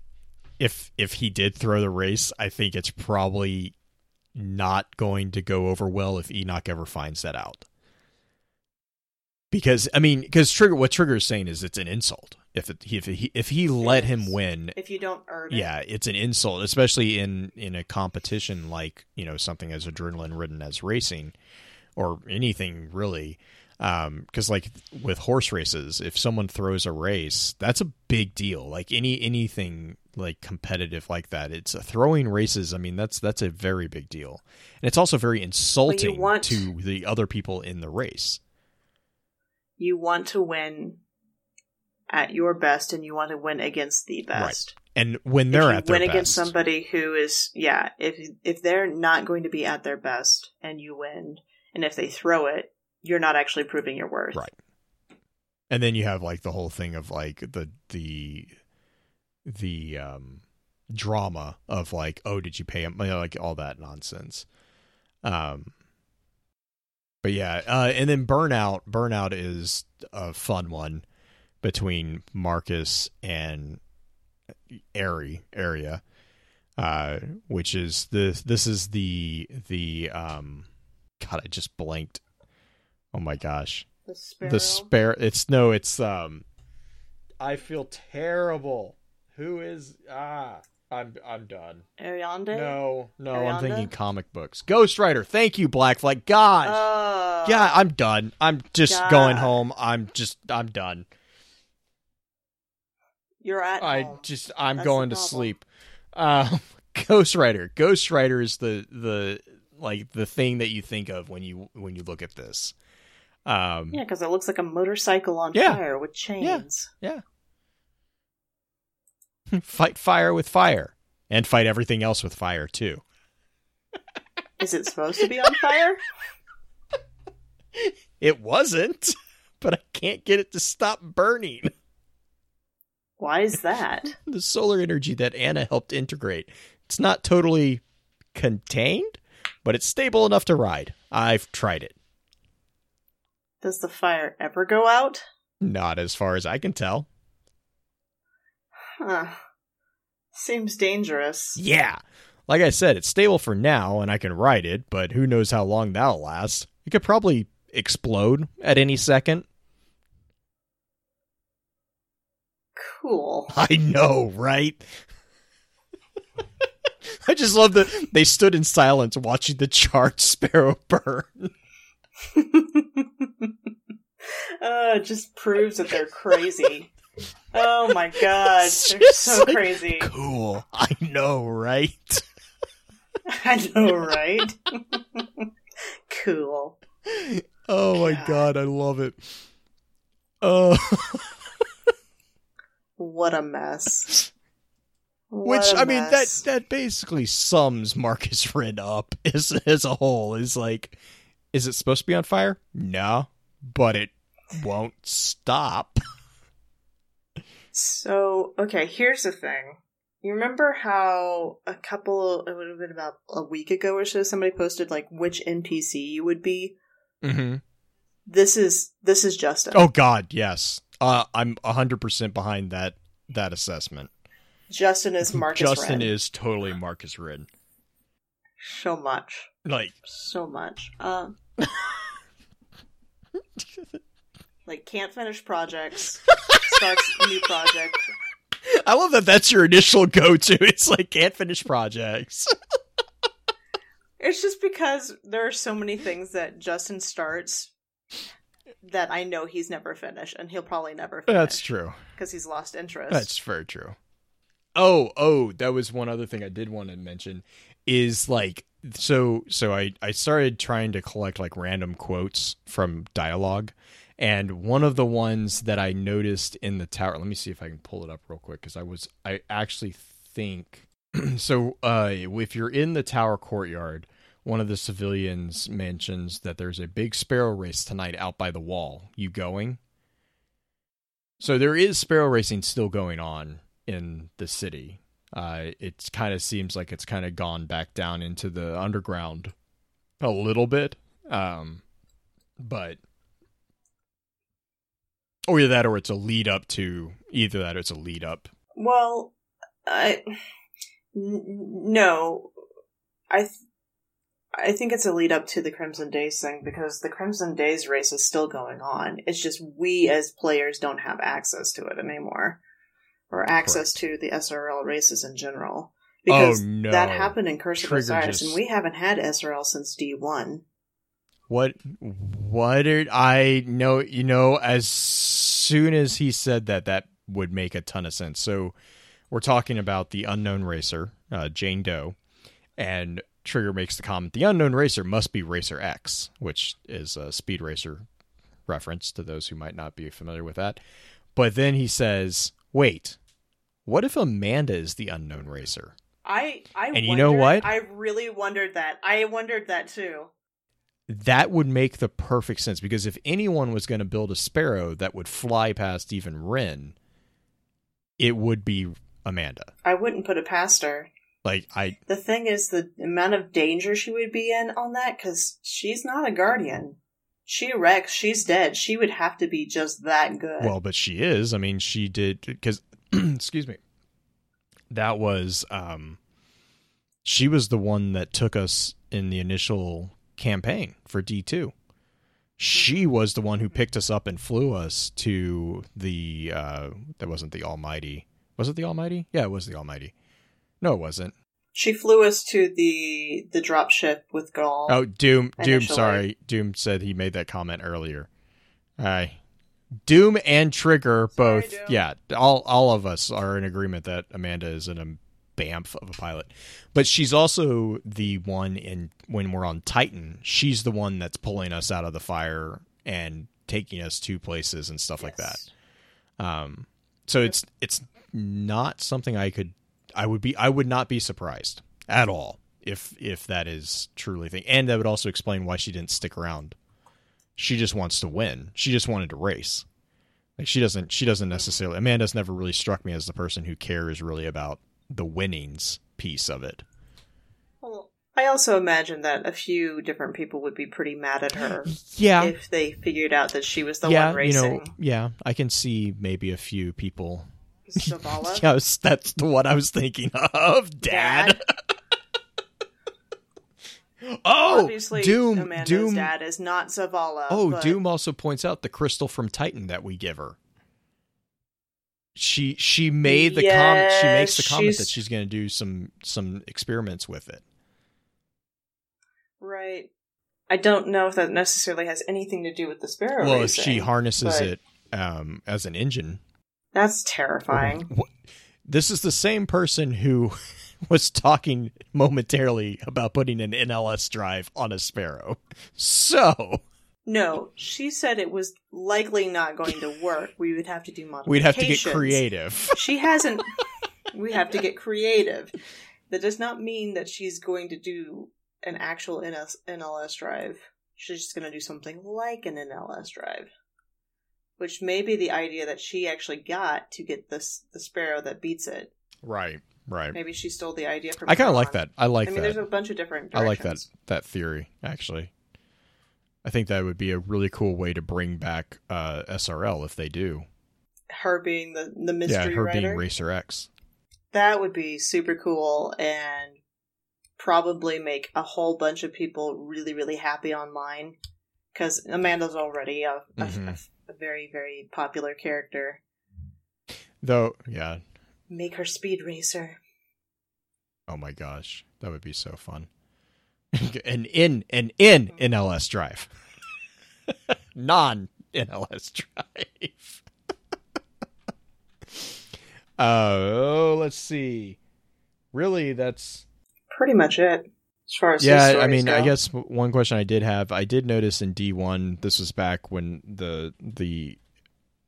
if if he did throw the race, I think it's probably not going to go over well if Enoch ever finds that out. Because I mean, because Trigger, what Trigger is saying is it's an insult if it, if he if he let him win. If you don't earn it. Yeah, it's an insult, especially in in a competition like you know something as adrenaline ridden as racing, or anything really. Um, because like with horse races, if someone throws a race, that's a big deal. Like any anything like competitive like that, it's throwing races. I mean, that's that's a very big deal, and it's also very insulting want- to the other people in the race. You want to win at your best and you want to win against the best. And when they're at their best, win against somebody who is yeah, if if they're not going to be at their best and you win, and if they throw it, you're not actually proving your worth. Right. and then you have like the whole thing of like the the the um drama of like oh did you pay him you know, like all that nonsense um but yeah uh and then burnout burnout is a fun one between marcus and airy area uh which is the this is the the um god i just blanked. Oh my gosh. The sparrow. the spare it's no it's um i feel terrible. Who is ah i'm i'm done Ariande? no no i'm thinking comic books ghost rider thank you black flag gosh Oh. yeah i'm done i'm just God. going home i'm just i'm done You're at i home. just i'm That's going to sleep um ghost rider ghost rider is the the like the thing that you think of when you when you look at this um Yeah, because it looks like a motorcycle on Yeah. fire with chains. Yeah. fight fire with fire. And fight everything else with fire too. Is it supposed to be on fire? It wasn't, but I can't get it to stop burning. Why is that? The solar energy that Ana helped integrate. It's not totally contained, but it's stable enough to ride. I've tried it. Does the fire ever go out? Not as far as I can tell. Huh. Seems dangerous. Yeah. Like I said, it's stable for now and I can ride it, but who knows how long that'll last. It could probably explode at any second. Cool. I know, right? I just love that they stood in silence watching the charred sparrow burn. uh, it just proves that they're crazy. Oh my god, they're so like- crazy. Cool. I know, right? I know, right? cool. Oh my God. I love it. Oh, What a mess. which What a I mean that that basically sums Marcus Ren up as as a whole. Is like, is it supposed to be on fire? No, but it won't stop. So, okay, here's the thing. You remember how a couple, it would have been about a week ago or so, somebody posted like which NPC you would be? Mm-hmm. This is this is Justin. Oh God, yes. Uh, I'm hundred percent behind that that assessment. Justin is Marcus Justin Ren. is totally Marcus Ren. so much, Like, so much. Um, like can't finish projects, starts a new project. I love that. That's your initial go-to. It's like can't finish projects. It's just because there are so many things that Justin starts that I know he's never finished, and he'll probably never finish. That's true. because he's lost interest. That's very true. Oh, oh, that was one other thing I did want to mention is like so so I I started trying to collect like random quotes from dialogue and one of the ones that I noticed in the tower let me see if I can pull it up real quick cuz I was I actually think so uh if you're in the tower courtyard one of the civilians mentions that there's a big sparrow race tonight out by the wall. You going? So there is sparrow racing still going on in the city. Uh, it kind of seems like it's kind of gone back down into the underground a little bit. Um, but or either that or it's a lead up to either that or it's a lead up. Well, I n- no, I th- I think it's a lead up to the Crimson Days thing because the Crimson Days race is still going on. It's just we as players don't have access to it anymore, or access to the SRL races in general. Oh, because oh no, that happened in Curse of Osiris, just- and we haven't had SRL since D one. What what did I know? You know, as soon as he said that, that would make a ton of sense. So we're talking about the unknown racer, uh, Jane Doe, and Trigger makes the comment: the unknown racer must be Racer X, which is a Speed Racer reference to those who might not be familiar with that. But then he says, "Wait, what if Amanda is the unknown racer?" I I And you know what? I really wondered that. I wondered that too. That would make the perfect sense because if anyone was going to build a sparrow that would fly past even Ren, it would be Amanda. I wouldn't put it past her. Like I The thing is, the amount of danger she would be in on that, because she's not a guardian. She wrecks, she's dead. She would have to be just that good. well, but she is. I mean, she did because excuse me. That was um she was the one that took us in the initial campaign for D2. She was the one who picked us up and flew us to the uh that wasn't the Almighty. Was it the Almighty? Yeah, it was the Almighty. No, it wasn't. she flew us to the the drop ship with Gaul. Oh, Doom. Doom. Initially. Sorry, Doom said he made that comment earlier. Aye. Doom and Trigger Sorry, both. Doom. Yeah, all all of us are in agreement that Amanda is an bamf of a pilot, but she's also the one in when we're on Titan. She's the one that's pulling us out of the fire and taking us to places and stuff like that. Um, so it's it's not something I could I would be I would not be surprised at all if if that is truly thing. And that would also explain why she didn't stick around. She just wants to win. She just wanted to race. Like she doesn't she doesn't necessarily Amanda's never really struck me as the person who cares really about the winnings piece of it. Well, I also imagine that a few different people would be pretty mad at her Yeah. if they figured out that she was the yeah, one racing. you know, yeah, I can see maybe a few people Zavala. Yes, that's the one I was thinking of, Dad. oh, Obviously, Doom, Amanda's Doom. dad is not Zavala. oh, but Doom also points out the crystal from Titan that we give her. She she made the comment. She makes the comment she's- that she's going to do some some experiments with it. Right. I don't know if that necessarily has anything to do with the sparrow well, if she harnesses it um, as an engine, That's terrifying. This is the same person who was talking momentarily about putting an NLS drive on a Sparrow. So No, she said it was likely not going to work. We would have to do modifications. we'd have to get creative. She hasn't. we have to get creative. That does not mean that she's going to do an actual NS, NLS drive. She's just going to do something like an NLS drive, which may be the idea that she actually got to get this the sparrow that beats it. Right, right. Maybe she stole the idea from. I kind of like that. I like I mean, that. there's a bunch of different. I like that that theory actually. I think that would be a really cool way to bring back uh, SRL if they do. Her being the the mystery yeah, her writer. being Racer X. That would be super cool and probably make a whole bunch of people really, really happy online. Because Amanda's already a, Mhm. a- a very, very popular character. Though, yeah. Make her speed racer. Oh my gosh, that would be so fun. an in an in NLS drive, non NLS drive. uh, oh, let's see. Really, that's Pretty much it. As far as yeah. I mean, I guess one question I did have, I did notice in D one. This was back when the the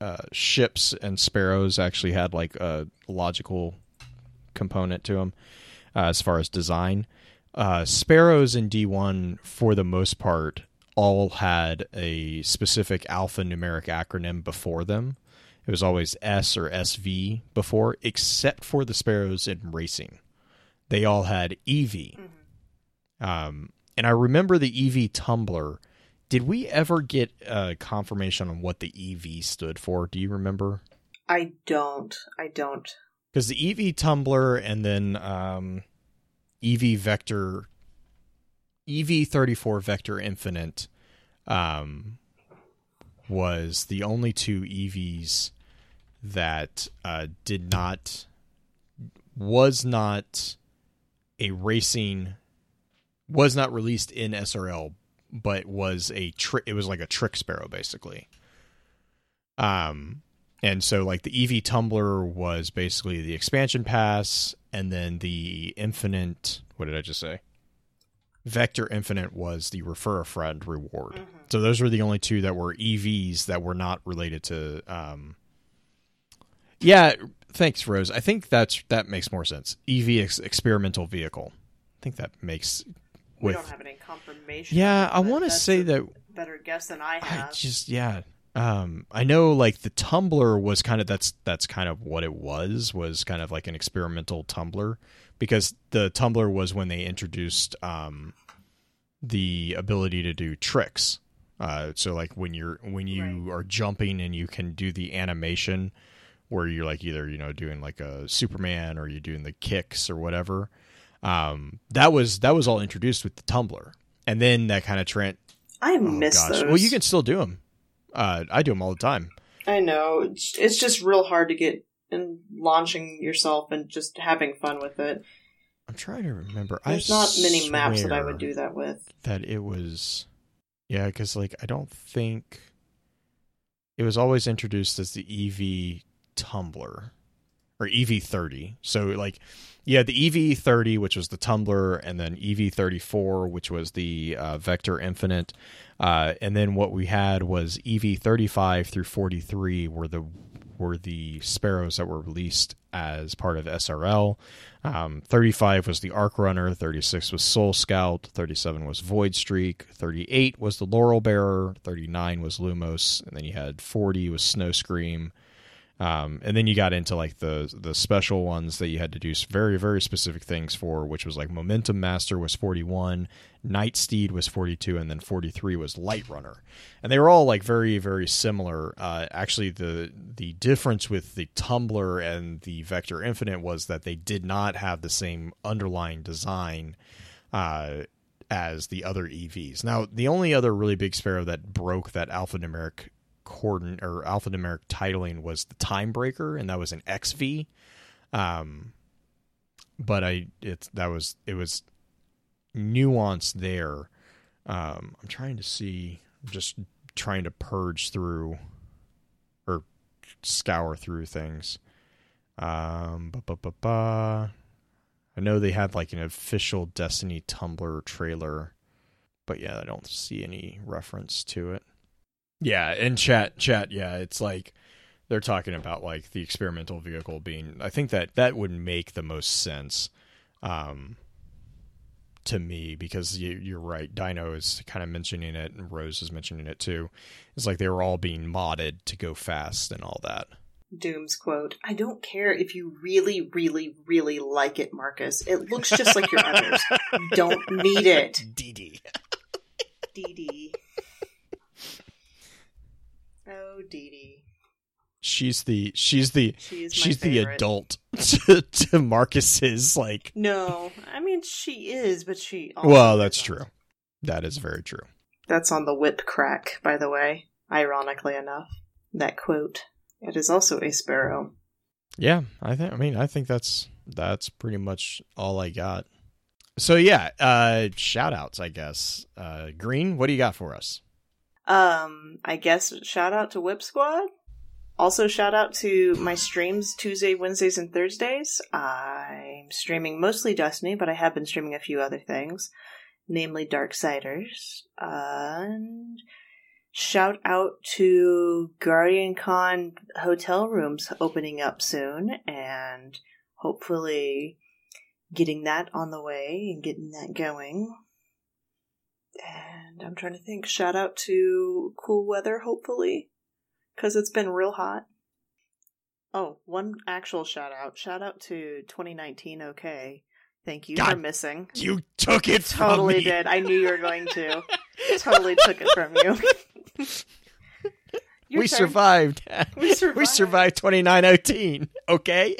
uh, ships and sparrows actually had like a logical component to them uh, as far as design. Uh, sparrows in D1, for the most part, all had a specific alphanumeric acronym before them. It was always S or SV before, except for the sparrows in racing. They all had EV. Um, and I remember the EV tumbler. Did we ever get uh, confirmation on what the EV stood for? Do you remember? I don't. I don't. because the EV tumbler and then um, EV vector, EV thirty four vector infinite, um, was the only two EVs that uh, did not was not a racing was not released in SRL, but was a trick. It was like a trick sparrow, basically. Um, and so like the EV Tumbler was basically the expansion pass, and then the Infinite. What did I just say? Vector Infinite was the refer a friend reward. So those were the only two that were EVs that were not related to. Um, yeah, thanks, Rose. I think that's that makes more sense. EV ex- experimental vehicle. I think that makes. We don't have any confirmation. yeah, I want to say that better guess than I I have. just yeah. Um, I know like the tumbler was kind of that's that's kind of what it was was kind of like an experimental tumbler because the tumbler was when they introduced um the ability to do tricks. Uh, so like when you're when you Right. are jumping and you can do the animation where you're like either you know doing like a Superman or you're doing the kicks or whatever. Um, that was that was all introduced with the tumbler, and then that kind of trend I Oh, miss those. Well, you can still do them. Uh, I do them all the time. I know. It's just real hard to get in launching yourself and just having fun with it. I'm trying to remember. There's I not many maps that I would do that with. That it was, yeah, because like I don't think it was always introduced as the EV Tumbler or EV30. So like, yeah, the EV30, which was the Tumbler, and then EV34, which was the uh, Vector Infinite, uh, and then what we had was EV35 through 43 were the were the Sparrows that were released as part of SRL. Um, 35 was the Arc Runner, 36 was Soul Scout, 37 was Void Streak, 38 was the Laurel Bearer, 39 was Lumos, and then you had 40 was Snow Scream. Um, and then you got into like the the special ones that you had to do very very specific things for, which was like Momentum Master was 41, Night Steed was 42, and then 43 was Light Runner, and they were all like very very similar. Uh, actually, the the difference with the Tumbler and the Vector Infinite was that they did not have the same underlying design. Uh, as the other EVs. Now, the only other really big sparrow that broke that alphanumeric coordin or alphanumeric titling was the Timebreaker, and that was an XV. Um, but I that was it was nuanced there. Um, I'm trying to see, I'm just trying to purge through or scour through things. Um, ba, ba, ba, ba. I know they had like an official Destiny Tumbler trailer, but yeah, I don't see any reference to it. Yeah, in chat, chat, yeah, it's like they're talking about like the experimental vehicle being. I think that that would make the most sense, um, to me because you, you're right. Dino is kind of mentioning it, and Rose is mentioning it too. It's like they were all being modded to go fast and all that. Doom's quote. I don't care if you really, really, really like it, Marcus. It looks just like your others. Don't need it. DD. Dee Dee. Oh, Dee Dee. She's the she's the She is my she's the adult to, to Marcus's like. No, I mean she is, but she. Also Well, that's true. That is very true. That's on the whip crack, by the way. Ironically enough, that quote. It is also a sparrow. Yeah, I think. I mean, I think that's that's pretty much all I got. so yeah, uh, shout outs, I guess. Uh, Green, what do you got for us? Um, I guess shout out to Whip Squad. Also, shout out to my streams Tuesday, Wednesdays, and Thursdays. I'm streaming mostly Destiny, but I have been streaming a few other things, namely Darksiders. And shout out to Guardian Con hotel rooms opening up soon, and hopefully getting that on the way and getting that going. And I'm trying to think. Shout out to cool weather, hopefully, because it's been real hot. Oh, one actual shout out. Shout out to 2019 OK. Thank you for God. missing. You took it from Totally me. did. I knew you were going to. totally took it from you. We survived. We survived. we survived 2918. Okay.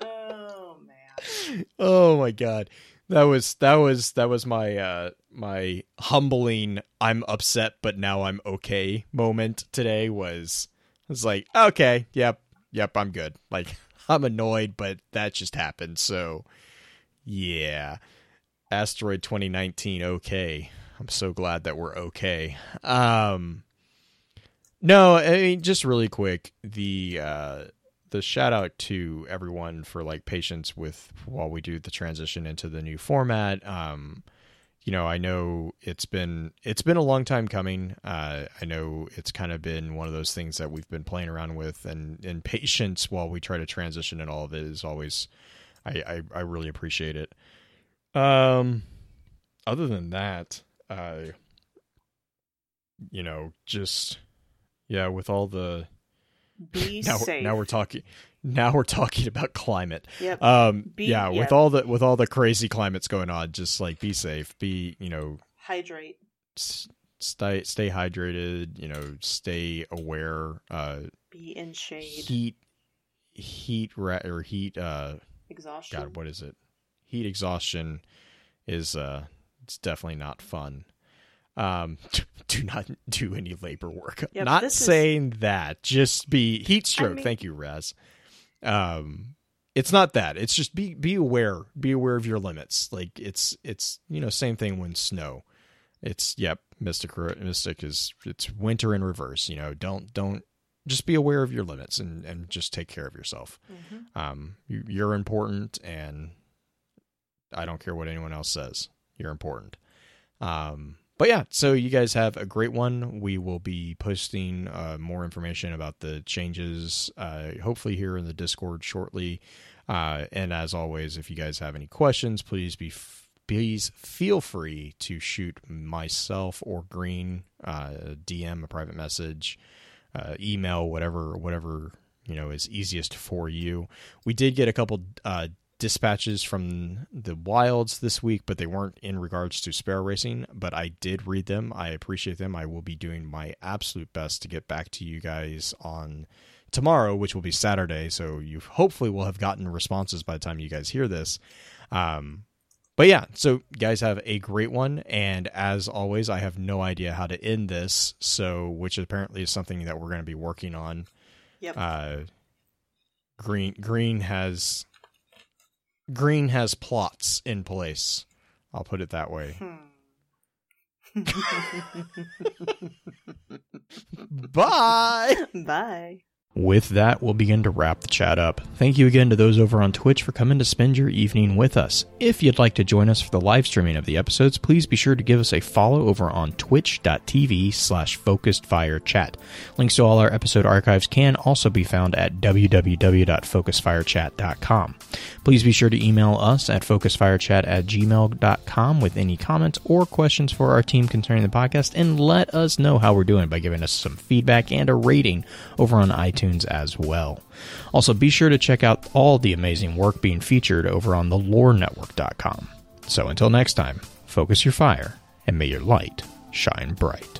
Oh man. Oh my god. That was that was that was my uh my humbling I'm upset but now I'm okay moment today was was like okay, yep, yep, I'm good. Like I'm annoyed but that just happened. So yeah. Asteroid 2019 okay. I'm so glad that we're okay. Um no, I mean just really quick the uh the shout out to everyone for like patience with while we do the transition into the new format. Um, you know, I know it's been it's been a long time coming. Uh, I know it's kind of been one of those things that we've been playing around with, and and patience while we try to transition and all of it is always, I I, I really appreciate it. Um, other than that, uh, you know, just yeah, with all the Be now, safe. now we're talking now we're talking about climate Yep. um Be- yeah, with all the with all the crazy climates going on just like be safe be you know Hydrate. stay stay hydrated you know stay aware uh Be in shade. heat heat ra- or heat uh Exhaustion. god what is it heat exhaustion is uh it's definitely not fun um do not do any labor work. Yep, not this is- saying that. Just be heat stroke. mean- thank you raz um it's not that. It's just be be aware. Be aware of your limits. Like it's it's you know same thing when snow. It's yep mystic mystic is it's winter in reverse you know. Don't don't just be aware of your limits and and just take care of yourself. Mhm. um you, you're important and i don't care what anyone else says. You're important. Um but yeah so you guys have a great one. We will be posting uh, more information about the changes uh, hopefully here in the discord shortly. Uh, and as always if you guys have any questions please be f- please feel free to shoot myself or green uh, dm a private message uh, email whatever whatever you know is easiest for you. We did get a couple uh, dispatches from the wilds this week but they weren't in regards to sparrow racing but i did read them i appreciate them i will be doing my absolute best to get back to you guys on tomorrow which will be saturday so you hopefully will have gotten responses by the time you guys hear this um, but yeah, so guys have a great one, and as always, I have no idea how to end this. So, which apparently is something that we're going to be working on. Yep. Uh, green Green has Green has plots in place. I'll put it that way. Hmm. Bye. Bye. With that, we'll begin to wrap the chat up. Thank you again to those over on Twitch for coming to spend your evening with us. If you'd like to join us for the live streaming of the episodes, please be sure to give us a follow over on twitch.tv slash focusedfirechat. chat. Links to all our episode archives can also be found at www.focusfirechat.com. Please be sure to email us at focusedfirechat at gmail.com with any comments or questions for our team concerning the podcast and let us know how we're doing by giving us some feedback and a rating over on iTunes as well. Also, be sure to check out all the amazing work being featured over on thelorenetwork.com. So until next time, focus your fire and may your light shine bright.